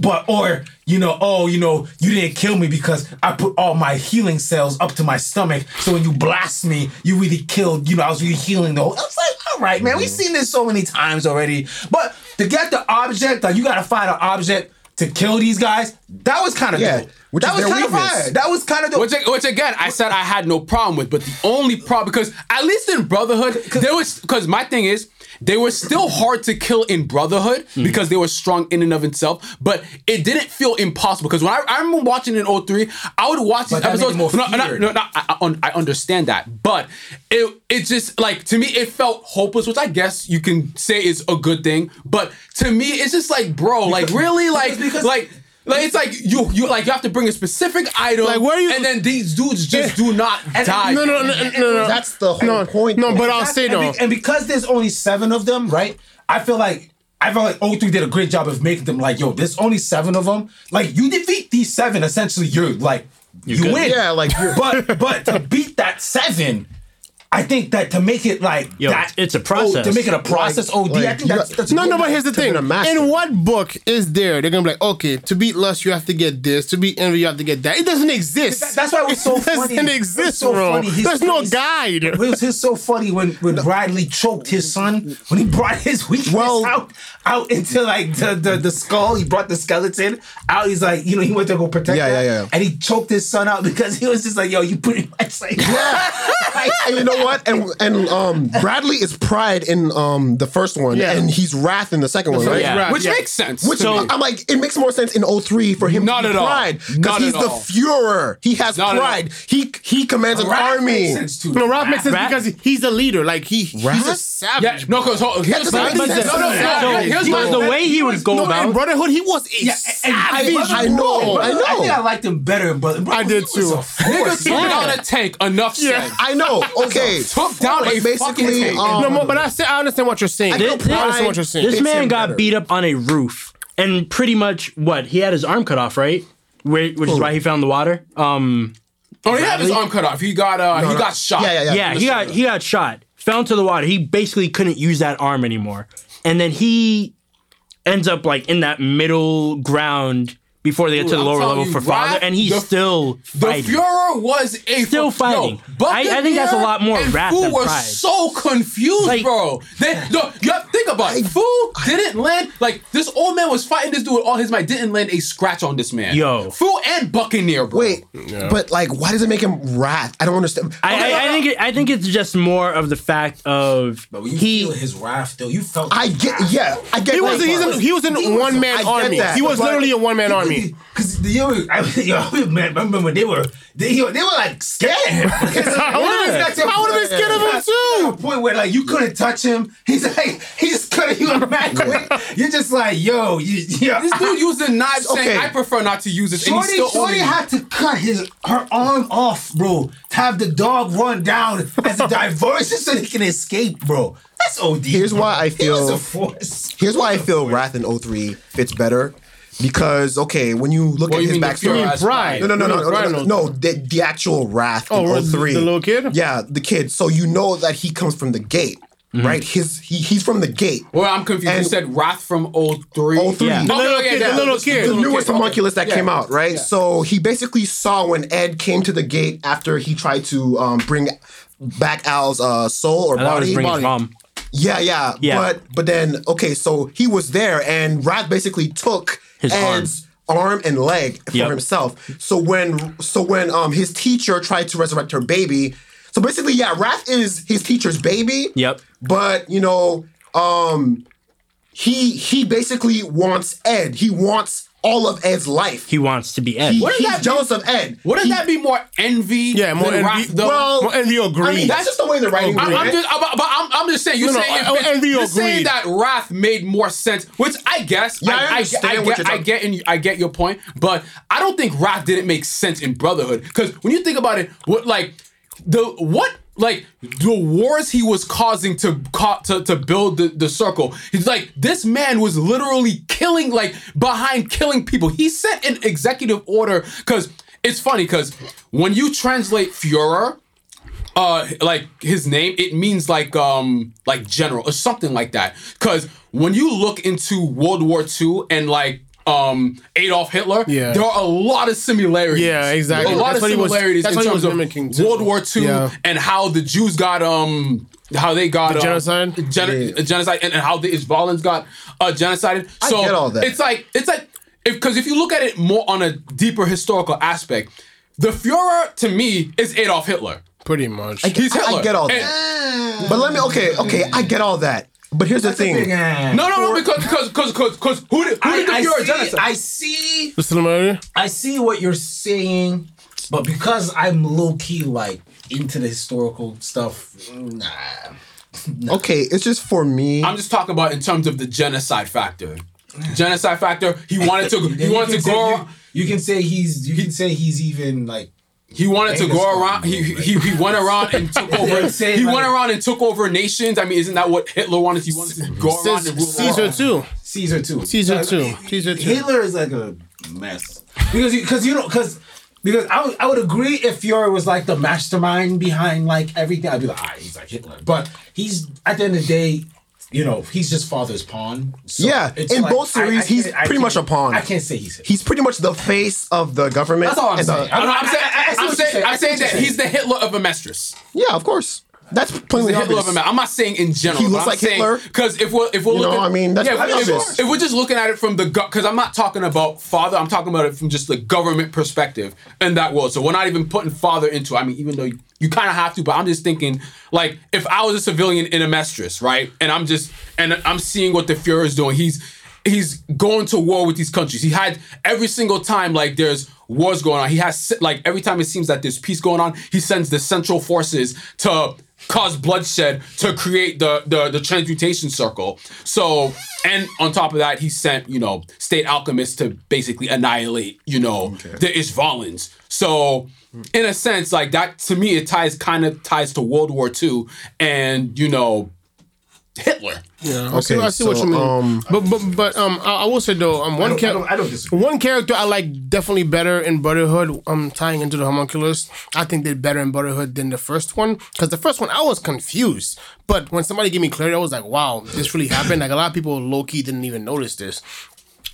But or you know, oh, you know, you didn't kill me because I put all my healing cells up to my stomach. So when you blast me, you really killed. You know, I was really healing the whole. I was like, all right, man, we've seen this so many times already. But to get the object, like you got to find an object. To kill these guys, that was kind of Yeah, dope. Which that is was their kind of weakness. fire. That was kind of dope. which, which again, I said I had no problem with, but the only problem because at least in Brotherhood, there was because my thing is they were still hard to kill in Brotherhood mm. because they were strong in and of itself, but it didn't feel impossible because when I, I remember watching in 03, I would watch these But that episodes. more No, no, no, no, I, I, I understand that, but it it just like to me it felt hopeless, which I guess you can say is a good thing, but to me it's just like bro, like really, like because- like. Like it's like you you like you have to bring a specific item, Like, where you- and then these dudes just do not die. No, no, no, no, no. That's the whole no, point. No, but I'll That's- say and, though. be- and because there's only seven of them, right? I feel like I feel like O3 did a great job of making them like, yo, there's only seven of them. Like you defeat these seven, essentially, you're like you good. win. Yeah, like, you're- but but to beat that seven. I think that to make it like Yo, that, it's a oh, process. to make it a process. OD, I think you that's, that's No, no, but here's the thing. be a master. In what book is there? They're gonna be like, okay, to beat lust, you have to get this. To beat envy, you have to get that. It doesn't exist. That- that's why it was so it funny. doesn't It exist, so bro. funny. His There's no face- guide. It was just so funny when, when Bradley choked his son when he brought his weakness Well- out out into like the, the the skull. He brought the skeleton out. He's like, you know, he went to go protect Yeah, that, yeah, yeah. and he choked his son out because he was just like, yo, you pretty much like, and, and you know what? And and um, Bradley is pride in um the first one, Yeah. and he's wrath in the second one, right? Yeah. Which yeah. makes sense. Which to me. I'm like, it makes more sense in 03 for him Not to be at all. pride because Not he's at the all. Führer. He has Not at pride. He he commands an army. makes sense too. No, Ralph makes sense Rat- because he's a leader. Like he, he's a Rat? savage. yeah, no, because here's doesn't the make no, sense. no, no, So, no, Here's because my the way he would go No, in about Brotherhood, he was a Yeah, and I, savage. I know, I know. I think I liked him better, but I did too. nigga took down a tank. Enough Yeah. said. I know. Okay. Took down But a basically, fucking tank. um, no, mo- but I say I understand what you're saying. I, feel understand what you're saying. this man got better. beat up on a roof and pretty much what he had his arm cut off, right? Where, which is why he found the water. Um, Oh, he had his arm cut off. He got uh, he no. got shot. Yeah, yeah, yeah. yeah, he got he got shot, fell into the water. He basically couldn't use that arm anymore, and then he ends up like in that middle ground before they get to the I'm lower level you, for father, Wrath- and he's the- still The. Führer was a Still fighting. Yo, I- I think that's a lot more and wrath Fu than was pride. so confused, Like- bro. They, no, you have to think about it. Fu didn't land like this. Old man was fighting this dude with all his might. Didn't land a scratch on this man. Yo. Fu and Buccaneer, bro. Wait, but like, why does it make him wrath? I don't understand. I, I, I think it, I think it's just more of the fact of But when you he feel his wrath, though, you felt. I get, yeah, I get. He was he's part. in, he was in one man army. that, he was literally a one man army. Because the yo, I, yo, I remember when they were they, they were like scared. I would've been- I would've been scared of him too. To a point where like you couldn't touch him. He's like he just couldn't you mad quick. You're just like yo, you, yo. This dude using knives Okay. saying, I prefer not to use this. and he's Shorty, still Shorty had to cut his her arm off, bro, to have the dog run down as a diversion so he can escape, bro. That's OD. Here's bro. why I He was feel- a force. Here's why I feel Wrath in 03 fits better. Because okay, when you look What at you his mean backstory, Führer Pride. no, no, no, no, no, no, Pride no, no, the, the actual Wrath Oh, in the- 03. the little kid? Yeah, the kid. So you know that he comes from the gate, right? His he, he's from the gate. Well, I'm confused. you said Wrath from 03. 03. Yeah. The little kid, the little kid. the newest okay. homunculus that Yeah. came out, right? So he basically saw when Ed came to the gate after he tried to um, bring back Al's uh, soul or I thought it body. mom. Yeah, yeah, Yeah. But but then okay, so he was there, and Wrath basically took His arm. Ed's arm. and leg for Yep. himself. So when so when um his teacher tried to resurrect her baby, so basically yeah, Wrath is his teacher's baby. Yep. But you know, um, he he basically wants Ed. He wants all of Ed's life. He wants to be Ed. He- What does he's that mean? jealous of Ed. Wouldn't He- that be more envy Yeah, more than envy. Wrath, though? Well, More envy or greed. I mean, that's just the way the writing. I'm, was I'm just, but, but I'm, I'm just saying. You're No, no, saying, I- uh, I envy you're or saying greed. that Wrath made more sense, which I guess. Yeah, I I, I, understand I, what you're I talking- get, in, I get your point, but I don't think Wrath didn't make sense in Brotherhood because when you think about it, what like the what like the wars he was causing to to, to build the, the circle. He's like this man was literally killing like behind killing people. He sent an executive order because it's funny because when you translate Führer uh like his name it means like um like general or something like that because when you look into world war ii and like um adolf hitler Yeah. there are a lot of similarities Yeah, exactly. a lot That's of what he was- similarities that's in what he terms was of too. world war ii Yeah. and how the jews got um how they got uh, genocide? gen- genocide and, and how the Ishvalans got uh genocided so get all that. it's like it's like because if you look at it more on a deeper historical aspect the Führer to me is Adolf Hitler Pretty much. He's I- I get all And- that. But let me okay, okay, I get all that. But here's the thing. Uh, no, no, no, because because because because because who did who I, did the I Führer see, genocide? I see the similarity. I see what you're saying, but because I'm low key like into the historical stuff, nah. Okay, it's just for me. I'm just talking about in terms of the genocide factor. Genocide factor. He wanted to. He wanted to say- go. You, you can say he's. You can say he's even like. He wanted to go Khan, around. He, he he went around and took over. say, He like- went around and took over nations. I mean, isn't that what Hitler wanted? He wanted to go around and rule Caesar too. Caesar too. Caesar too. Caesar too. Hitler is like a mess because because you know because because I would, I would agree if Führer was like the mastermind behind like everything. I'd be like, ah, he's like Hitler. But he's at the end of the day, you know, he's just father's pawn. So Yeah, it's in like, both series, he's can't- pretty much a pawn. I can't say he's Hitler. He's pretty much the face of the government. That's all I'm and the- saying. I'm, I'm saying, I- I- I see I'm saying. I'm saying that he's the Hitler of Amestris. yeah, of course. That's plainly The Hitler of obvious. Amestris. I'm not saying in general. He looks I'm like saying, Hitler. Because if we're if we're You know, looking, I mean, that's yeah, pretty if, if we're just looking at it from the because I'm not talking about father. I'm talking about it from just the government perspective in that world. So we're not even putting father into. I mean, even though you, kind of have to, but I'm just thinking like if I was a civilian in a Amestris, right, and I'm just and I'm seeing what the Fuhrer is doing. He's he's going to war with these countries. He had every single time like there's wars going on. He has like every time it seems that there's peace going on, he sends the central forces to cause bloodshed to create the the the transmutation circle. So and on top of that, he sent you know state alchemists to basically annihilate you know the Ishvalans. So in a sense, like that to me, it ties kind of ties to World War II and you know Hitler. Yeah, I see, I see what you mean. um, but but but um, I, I will say though, um, one don't- I character, don't- I don't one character I like definitely better in Brotherhood. Um, tying into the homunculus, I think they're better in Brotherhood than the first one because the first one I was confused, but when somebody gave me clarity, I was like, wow, this really happened. Like a lot of people low key didn't even notice this,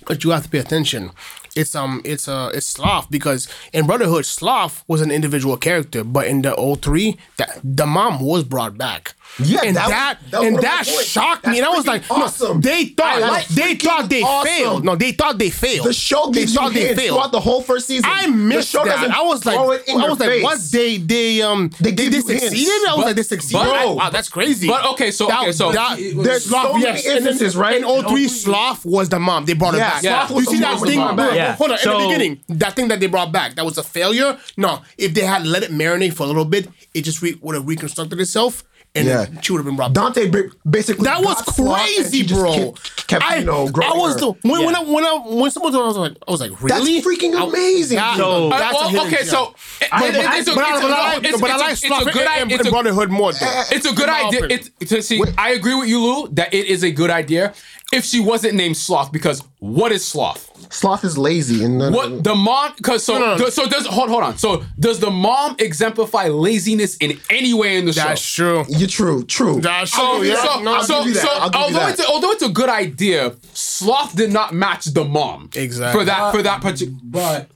but you have to pay attention. It's um it's uh it's Sloth because in Brotherhood Sloth was an individual character, but in the 03, that the mom was brought back. Yeah, and that that, that and one of my that points. shocked me. And I was freaking like, no, they thought That's they thought they awesome. failed. No, they thought they failed. The show they gives you thought they failed. throughout the whole first season. I The missed show that. I was like, throw it I was like, face. what? They they um they, give they you hints. succeeded. I was But- like, they succeeded. but- wow, that's crazy. But okay, so That- okay, so that, There's so many yes. instances, right? In 03, Sloth was the mom. They brought her Yeah, back. Sloth You see that mom thing? Brought back. Yeah. Hold on. in So- the beginning, that thing that they brought back, that was a failure. No, if they had let it marinate for a little bit, it just re- would have reconstructed itself, and Yeah. she would have been brought back. Dante ba- basically That was got Sloth and crazy, bro. Kept, kept, I, you know, growing I was her. the when, when I when I when someone told me, I was like I was like really? That's freaking amazing. that- So- Uh, that's well, okay, so But, it- but, it's a- but, I- it's a- but I no, like, it's- but I it's a- like it's a Sloth good and- i- and Brotherhood more. Though. It's a good idea. opinion. It's to see. I agree with you, Lou, that it is a good idea if she wasn't named Sloth. Because what is Sloth? Sloth is lazy and then What the mom? Because so No, no, no. so does hold hold on. So does the mom exemplify laziness in any way in the That's show? That's true. You're true, true. That's oh, true. So, yeah. so, no, so, give you that. so I'll give you although that. it's a, although it's a good idea, Sloth did not match the mom Exactly. for that for that particular. But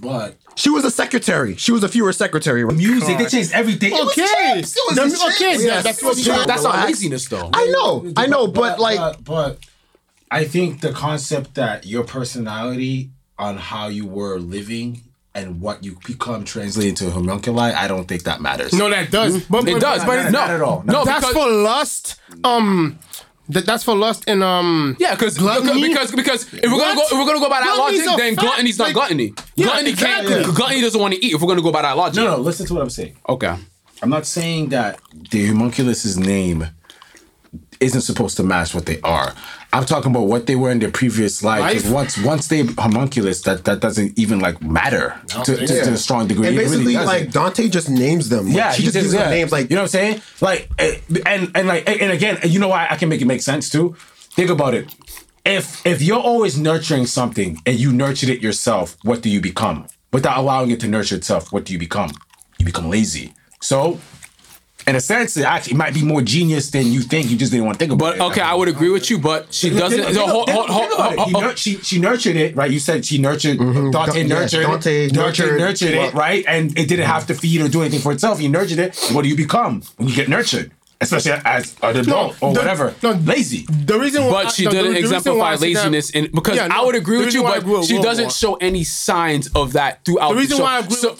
but She was a secretary. She was a Führer secretary. right? music, they changed everything. It was Okay. changed. It was The- just okay, yeah, Yes, that's it was. That's not laziness though. I know, I know, but like, but, but I think the concept that your personality on how you were living and what you become translated to a homunculi, I don't think that matters. No, that does. But, It but- does, but not- it, not at all. No, that's for lust. Um, that, that's for lust and um. yeah, because Gluttony? because because if we're gonna go if we're gonna go by that Gluttony's logic, then fact. gluttony's not Like- gluttony. Yeah, gluttony can't. exactly. Gluttony doesn't want to eat. If we're gonna go by that logic. No, no, listen to what I'm saying. Okay. I'm not saying that the homunculus's name isn't supposed to match what they are. I'm talking about what they were in their previous life. 'cause Life? once once they homunculus, that that doesn't even like matter to, to, to a strong degree. and It really basically, like Dante just names them. Like, Yeah, she he just gives them yeah. names. Like, you know what I'm saying? Like, eh, and and like, and again, you know why I can make it make sense too. Think about it. If if you're always nurturing something and you nurtured it yourself, what do you become? Without allowing it to nurture itself, what do you become? You become lazy. So, in a sense, it actually might be more genius than you think. You just didn't want to think about But it. okay, I would agree with you, but she doesn't. Think- hold, hold, hold, hold, hold, she she nurtured it, right? You said she nurtured mm-hmm. Dante Da- yeah, nurtured Dante it. Dante nurtured- nurtured it, right? And it didn't have to feed or do anything for itself. You nurtured it. What do you become when you get nurtured? Especially as an adult or the- whatever. no, Lazy. The reason why, But she no, the- didn't the reason exemplify I that- laziness in because Yeah, no, I would agree with you, reason why I agree but with she Will doesn't more. show any signs of that throughout The reason show. why I agree. So-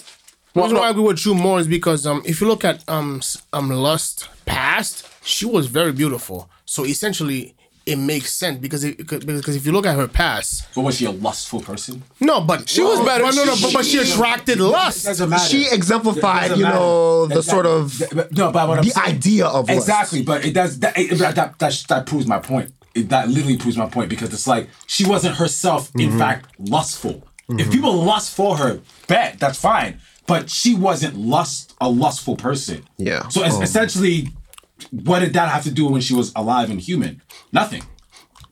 the reason well, why I no. agree with you more is because um, if you look at um, s- um, Lust past, she was very beautiful. So essentially, it makes sense because it, because if you look at her past, But was she a lustful person? no, but she was better. But no, no, but, but she attracted lust. doesn't matter. she exemplified, Doesn't you matter. know, the That- sort of that- no, but what I'm the saying- idea of lust. exactly. But it does that. It, that, that that that proves my point. It, that literally proves my point because it's like she wasn't herself, in Mm-hmm. fact, lustful. If people lust for her, bet that's fine. But she wasn't lust a lustful person. Yeah. So Um. essentially, what did that have to do when she was alive and human? Nothing.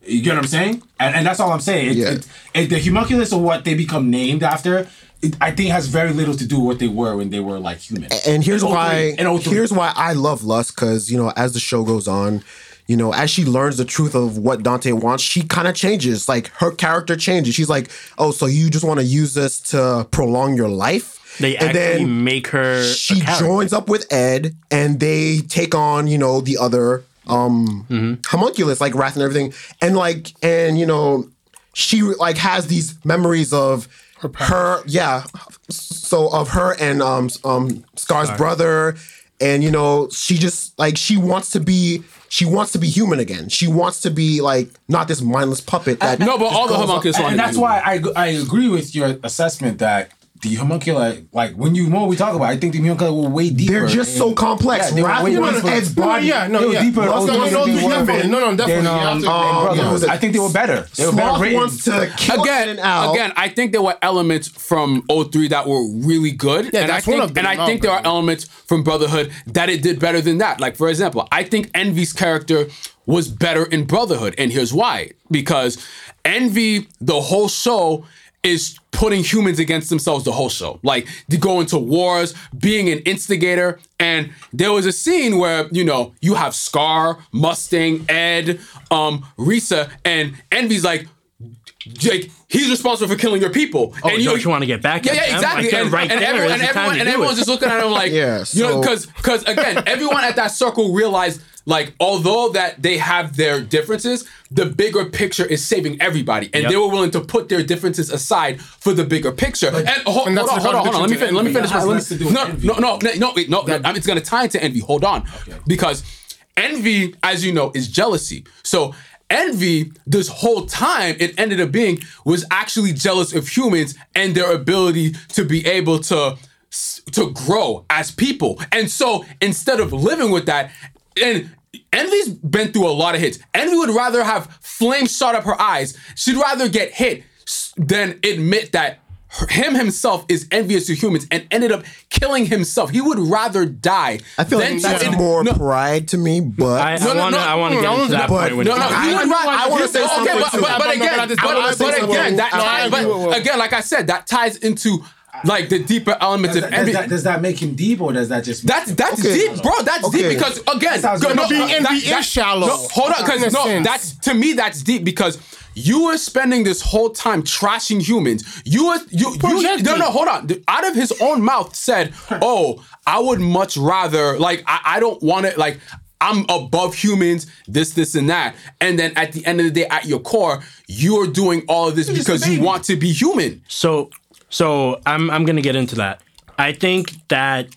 You get what I'm saying? And, and that's all I'm saying. It, Yeah. it, it- the homunculus or what they become named after, it, I think has very little to do with what they were when they were like human. and here's 03 why in 03. here's why I love Lust because you know as the show goes on, you know as she learns the truth of what Dante wants, she kind of changes. Like her character changes. She's like, oh, so you just want to use this to prolong your life? They and actually then make her. she character. joins up with Ed, and they take on you know the other um Mm-hmm. homunculus like Wrath and everything, and like and you know she like has these memories of her, yeah so of her and um um Scar's brother and you know she just like she wants to be she wants to be human again she wants to be like not this mindless puppet that No, but all the homunculus and, and that's why I, I agree with your assessment that the homunculi, like when you more we talk about, it, I think the homunculi were way deeper. they're just so complex Yeah, they were way and deeper. Ed's body yeah, no, yeah. deeper. No, no, no, definitely. No, no, definitely. You um, um, Brotherhood. yeah. I think they were better. They were better written. wants to kill again, Ed again, I think there were elements from 03 that were really good. Yeah, and I that's one of them, and I think no, there are elements from Brotherhood that it did better than that. Like for example, I think Envy's character was better in Brotherhood, and here's why. Because Envy, the whole show, is putting humans against themselves the whole show. Like going to go into wars, being an instigator. And there was a scene where, you know, you have Scar, Mustang, Ed, um, Riza, and Envy's like, Jake, he's responsible for killing your people. Oh, and don't you want to get back Yeah, at yeah, exactly. Like, and, right and there. everyone, and everyone, and everyone's just looking at him like, Yeah, you know, because because again, everyone at that circle realized like although that they have their differences, the bigger picture is saving everybody, and Yep. they were willing to put their differences aside for the bigger picture. and hold, and hold on, hold on, hold on. Let me contradiction fin- let me finish. envy. my- That has let me- No, no, no, no, no, wait, no. I mean, it's gonna tie into envy. Hold on, because envy, as you know, is jealousy. So envy, this whole time, it ended up being was actually jealous of humans and their ability to be able to to grow as people. And so instead of living with that, and Envy's been through a lot of hits. Envy would rather have flames shot up her eyes. She'd rather get hit than admit that her- him himself is envious to humans and ended up killing himself. He would rather die. I feel than like that's ad- more no, pride to me, but I, No, I no, want to. no, I want to no, get no, into that but- point no, it no, comes I- you would I- rather. I wanna you- say okay, something but, too. but, but No, no, again, but I just- but, I wanna say but again, that ties, but again, like I said, that ties into like the deeper elements Does of that, does, envy. that, does that make him deep or does that just That's that's Okay. deep, bro. That's Okay. deep because again, Sounds go- no, Being no, envy that- is that- shallow. No, hold on, because no, sense. that's to me that's deep because you were spending this whole time trashing humans. You were you you no no hold on. Out of his own mouth said, "Oh, I would much rather like I, I don't want it like." I'm above humans, this, this, and that. And then at the end of the day, at your core, you're doing all of this just because you want to be human. So, so I'm I'm gonna get into that. I think that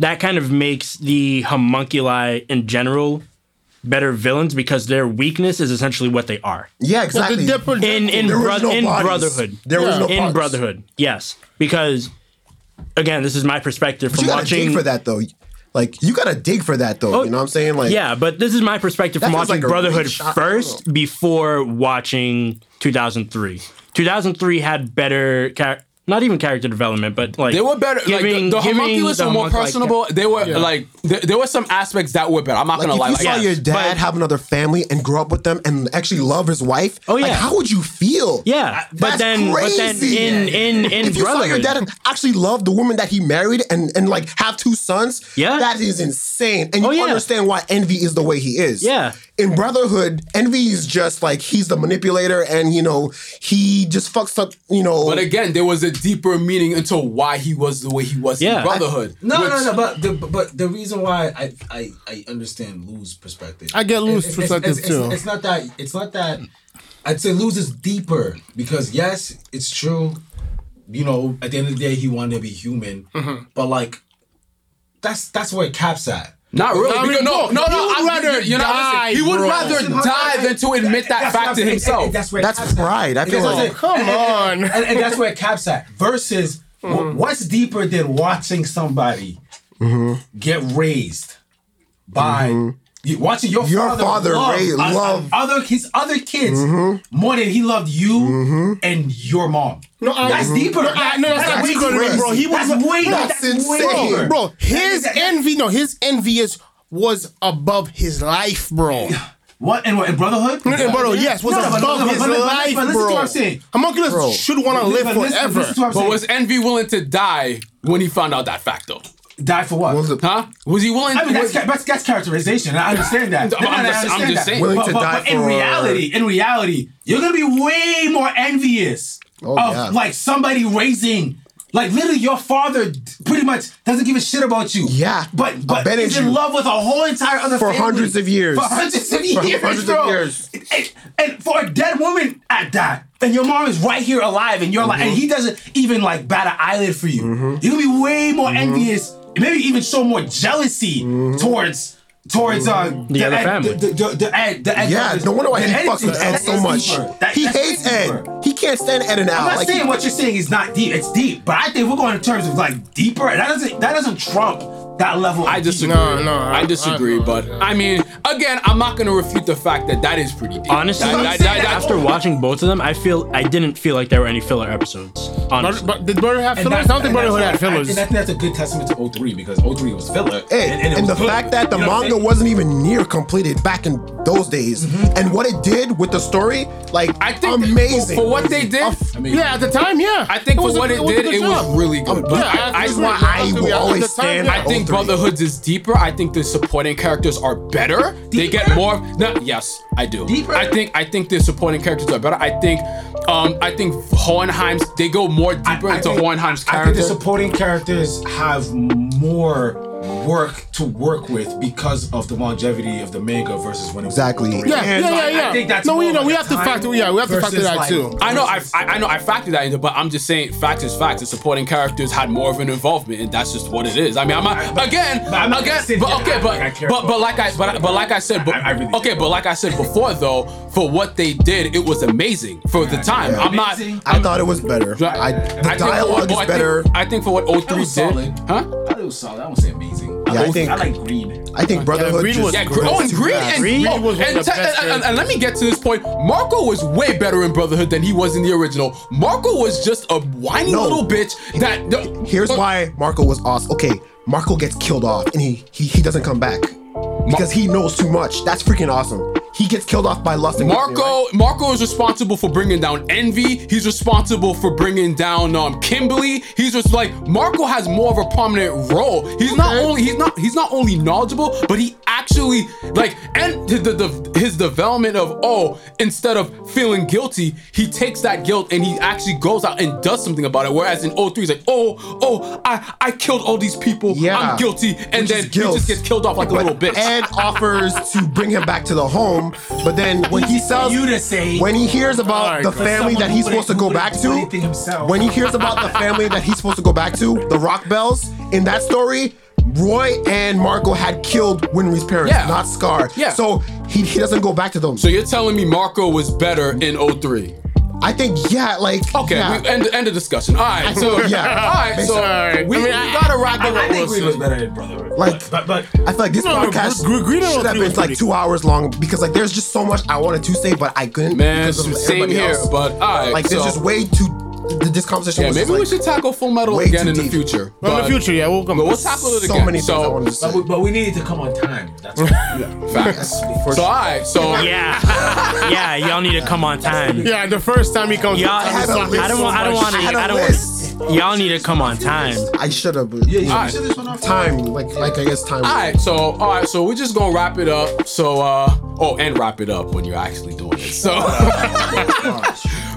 that kind of makes the homunculi in general better villains because their weakness is essentially what they are. yeah, exactly. But the dip- In in, There was bro- no in bodies. brotherhood. There was no in parts. brotherhood. Yes, because again, this is my perspective But from you watching. for that though. Like you gotta dig for that though. Oh, you know what I'm saying? Like yeah, but this is my perspective from watching like Brotherhood reach. I- I don't first before watching 2003. 2003 had better, char- not even character development, but like They were better. giving- like the, the giving homunculus the were more homunc- like, personable. they were like there, there were some aspects that were better. I'm not Like gonna if lie. you Like, saw yeah, your dad but- have another family and grow up with them and actually love his wife, Oh, like yeah. how would you feel? Yeah, but That's then, but then crazy. in in in if you saw your dad and actually love the woman that he married and and like have two sons, Yeah. that is insane. And oh, you Oh, yeah. understand why Envy is the way he is. Yeah. In Brotherhood, Envy is just like he's the manipulator and you know he just fucks up. You know, But again, there was a deeper meaning into why he was the way he was Yeah. in Brotherhood. No, which- no, no. But the but the reason why I I, I understand Lou's perspective. I get Lou's It's- it's- perspective, it's, too. It's, it's not that. It's not that. I'd say Lou's is deeper because yes, it's true. You know, at the end of the day, he wanted to be human, Mm-hmm. but like, that's that's where it caps at. Not really. I mean, because- no, no, he no. would I'm- rather you're- you're die, listening. He would bro. rather die than to admit that That's fact to himself. and that's where That's caps at. pride. I And feel that's like- Come And- and- on. and, and that's where it caps at. Versus, Mm-hmm. what's deeper than watching somebody Mm-hmm. get raised by you- watching your, Your father, father love, raise- uh, uh, love. Mm-hmm. other his other kids more than he loved you and your mom. No, I- that's deeper. No, I- no, that's not way deeper, deeper. bro. He was- that's way bro, that's, that's way insane. deeper. bro, his envy, no, his envy is was above his life, bro. What and what in Brotherhood? And bro, yes, was No, but- above but- his but- but- but life, listen to bro. what I'm saying. Homunculus Bro. should want to live But listen- forever. listen to what I'm But saying. was Envy willing to die when he found out that fact though? die for what? Was it- Huh? Was he willing? I mean, that's, that's, that's characterization. I understand that. I'm No, no, no, I just- I'm understand just that. saying. Willing But, to but, die but in for- reality, in reality, you're gonna be way more envious Oh, of yeah. like somebody raising. Like literally, your father pretty much doesn't give a shit about you. Yeah. but but is you. in love with a whole entire other For hundreds of years. For hundreds of For years, hundreds of years. And, and for a dead woman at that, and your mom is right here alive, and you're like, and he Mm-hmm. doesn't even like bat an eyelid for you. You're gonna be way more Mm-hmm. envious, maybe even show more jealousy towards towards uh The other Ed- family. The, the, the Ed, the Ed Yeah, brothers. no wonder why he Ed fucks with Ed so much. That- He that's hates deeper. Ed. He can't stand Ed and Al. I'm not Like, saying he- what you're saying is not deep. It's deep, but I think we're going in terms of like deeper. That doesn't that doesn't trump that level. I disagree. No, no, I- I disagree. I- but I mean, again, I'm not gonna refute the fact that that is pretty deep. Honestly, That- that- that- that- after watching both of them, I feel I didn't feel like there were any filler episodes. Honestly, but did Brother have And fillers? I that's- don't think and Brotherhood had that's why- fillers. And I think that's a good testament to 03 because 03 was filler. Hey, and, it the was good. fact that the You know what I'm manga wasn't even near completed back in those days, mm-hmm. and what it did with the story, like I think amazing. for, for what they did. I mean, yeah, at the time, yeah. I think for was a- what it did, it was really good. But yeah, I, I, I That's why I will always time, stand. I think 03. Brotherhoods is deeper. I think the supporting characters are better. They get more. No, yes, I do. Deeper? I think I think the supporting characters are better. I think um I think Hohenheim's they go more deeper into think- Hohenheim's I think character. the supporting characters have more work to work with because of the longevity of the manga versus when it Exactly. Three. Yeah, And yeah, like, yeah, yeah. I think that's no, you more know we have to factor. Yeah, we have to factor that like- too. I know, I, I I know, I factored that into, but I'm just saying, facts is facts. The supporting characters had more of an involvement, and that's just what it is. I mean, I'm not again, but I'm not again, but okay, but like I but but like I but but like I said, but I- I really okay, but like I said before, though, for what they did, it was amazing for the time. I'm not. Amazing. I thought it was better. I, the think for dialogue what- is I think- better. I think for what That 03 was did, huh? I thought it was solid. I won't say amazing. Yeah, I I, think- I like Greed. I think Brotherhood Greed just was Yeah, great. Oh, and too Greed fast. and, Greed oh, was and, the te- best and- and- and let me get to this point. Marcoh was way better in Brotherhood than he was in the original. Marcoh was just a whiny No. little bitch that. Here's but- why Marcoh was awesome. Okay, Marcoh gets killed off and he he, he doesn't come back because he knows too much. That's freaking awesome. He gets killed off by Lust and Whitney, right? Marcoh Marcoh is responsible for bringing down Envy. He's responsible for bringing down um Kimblee. He's just like Marcoh has more of a prominent role. He's not only he's not he's not only knowledgeable, but he actually like and the, the, his development of oh instead of feeling guilty, he takes that guilt and he actually goes out and does something about it. Whereas in 03, he's like oh oh I I killed all these people. Yeah. I'm guilty, and Which then he just gets killed off like a little bitch. And offers to bring him back to the home, but then when he sells, you to say. when he hears about Alright, the family that he's supposed to go back to, when he hears about the family that he's supposed to go back to, the Rockbells, in that story, Roy and Marcoh had killed Winry's parents, Yeah. not Scar. Yeah. So he, he doesn't go back to them. so you're telling me Marcoh was better in 03? I think, yeah, like, Okay, yeah. we end, end the discussion. All right, so Yeah. all right, so Alright. we, I mean, we I- gotta wrap I, it I up. think Greed was better than Brotherhood. Like- but, but I feel like this No, no, podcast Gr- Gr- Greed should have been like two hours long because like there's just so much I wanted to say, but I couldn't. Man, because of same here. else. But all right, like there's just way too. Th- This conversation yeah, was maybe just, we like, should tackle Full Metal again too in the deep. future. Well, in the future, yeah, we'll come. But we'll tackle it so again. many things I so wanted to say. but, we, but we needed to come on time. That's what, facts. So all right, so yeah, yeah, y'all need to come on time. Yeah, the first time he comes, Y'all, I town, a he don't, sucks I don't want I had a I don't list. want. Y'all need to come on time. I should have. but yeah, you Alright. should this one off. Time, like, like I guess time. all right, so all right, so we're just gonna wrap it up. So uh, oh, and wrap it up when you're actually doing it. So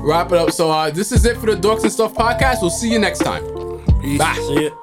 wrap it up. So uh, this is it for the Dorks and Stuff podcast. We'll see you next time. Bye. See it.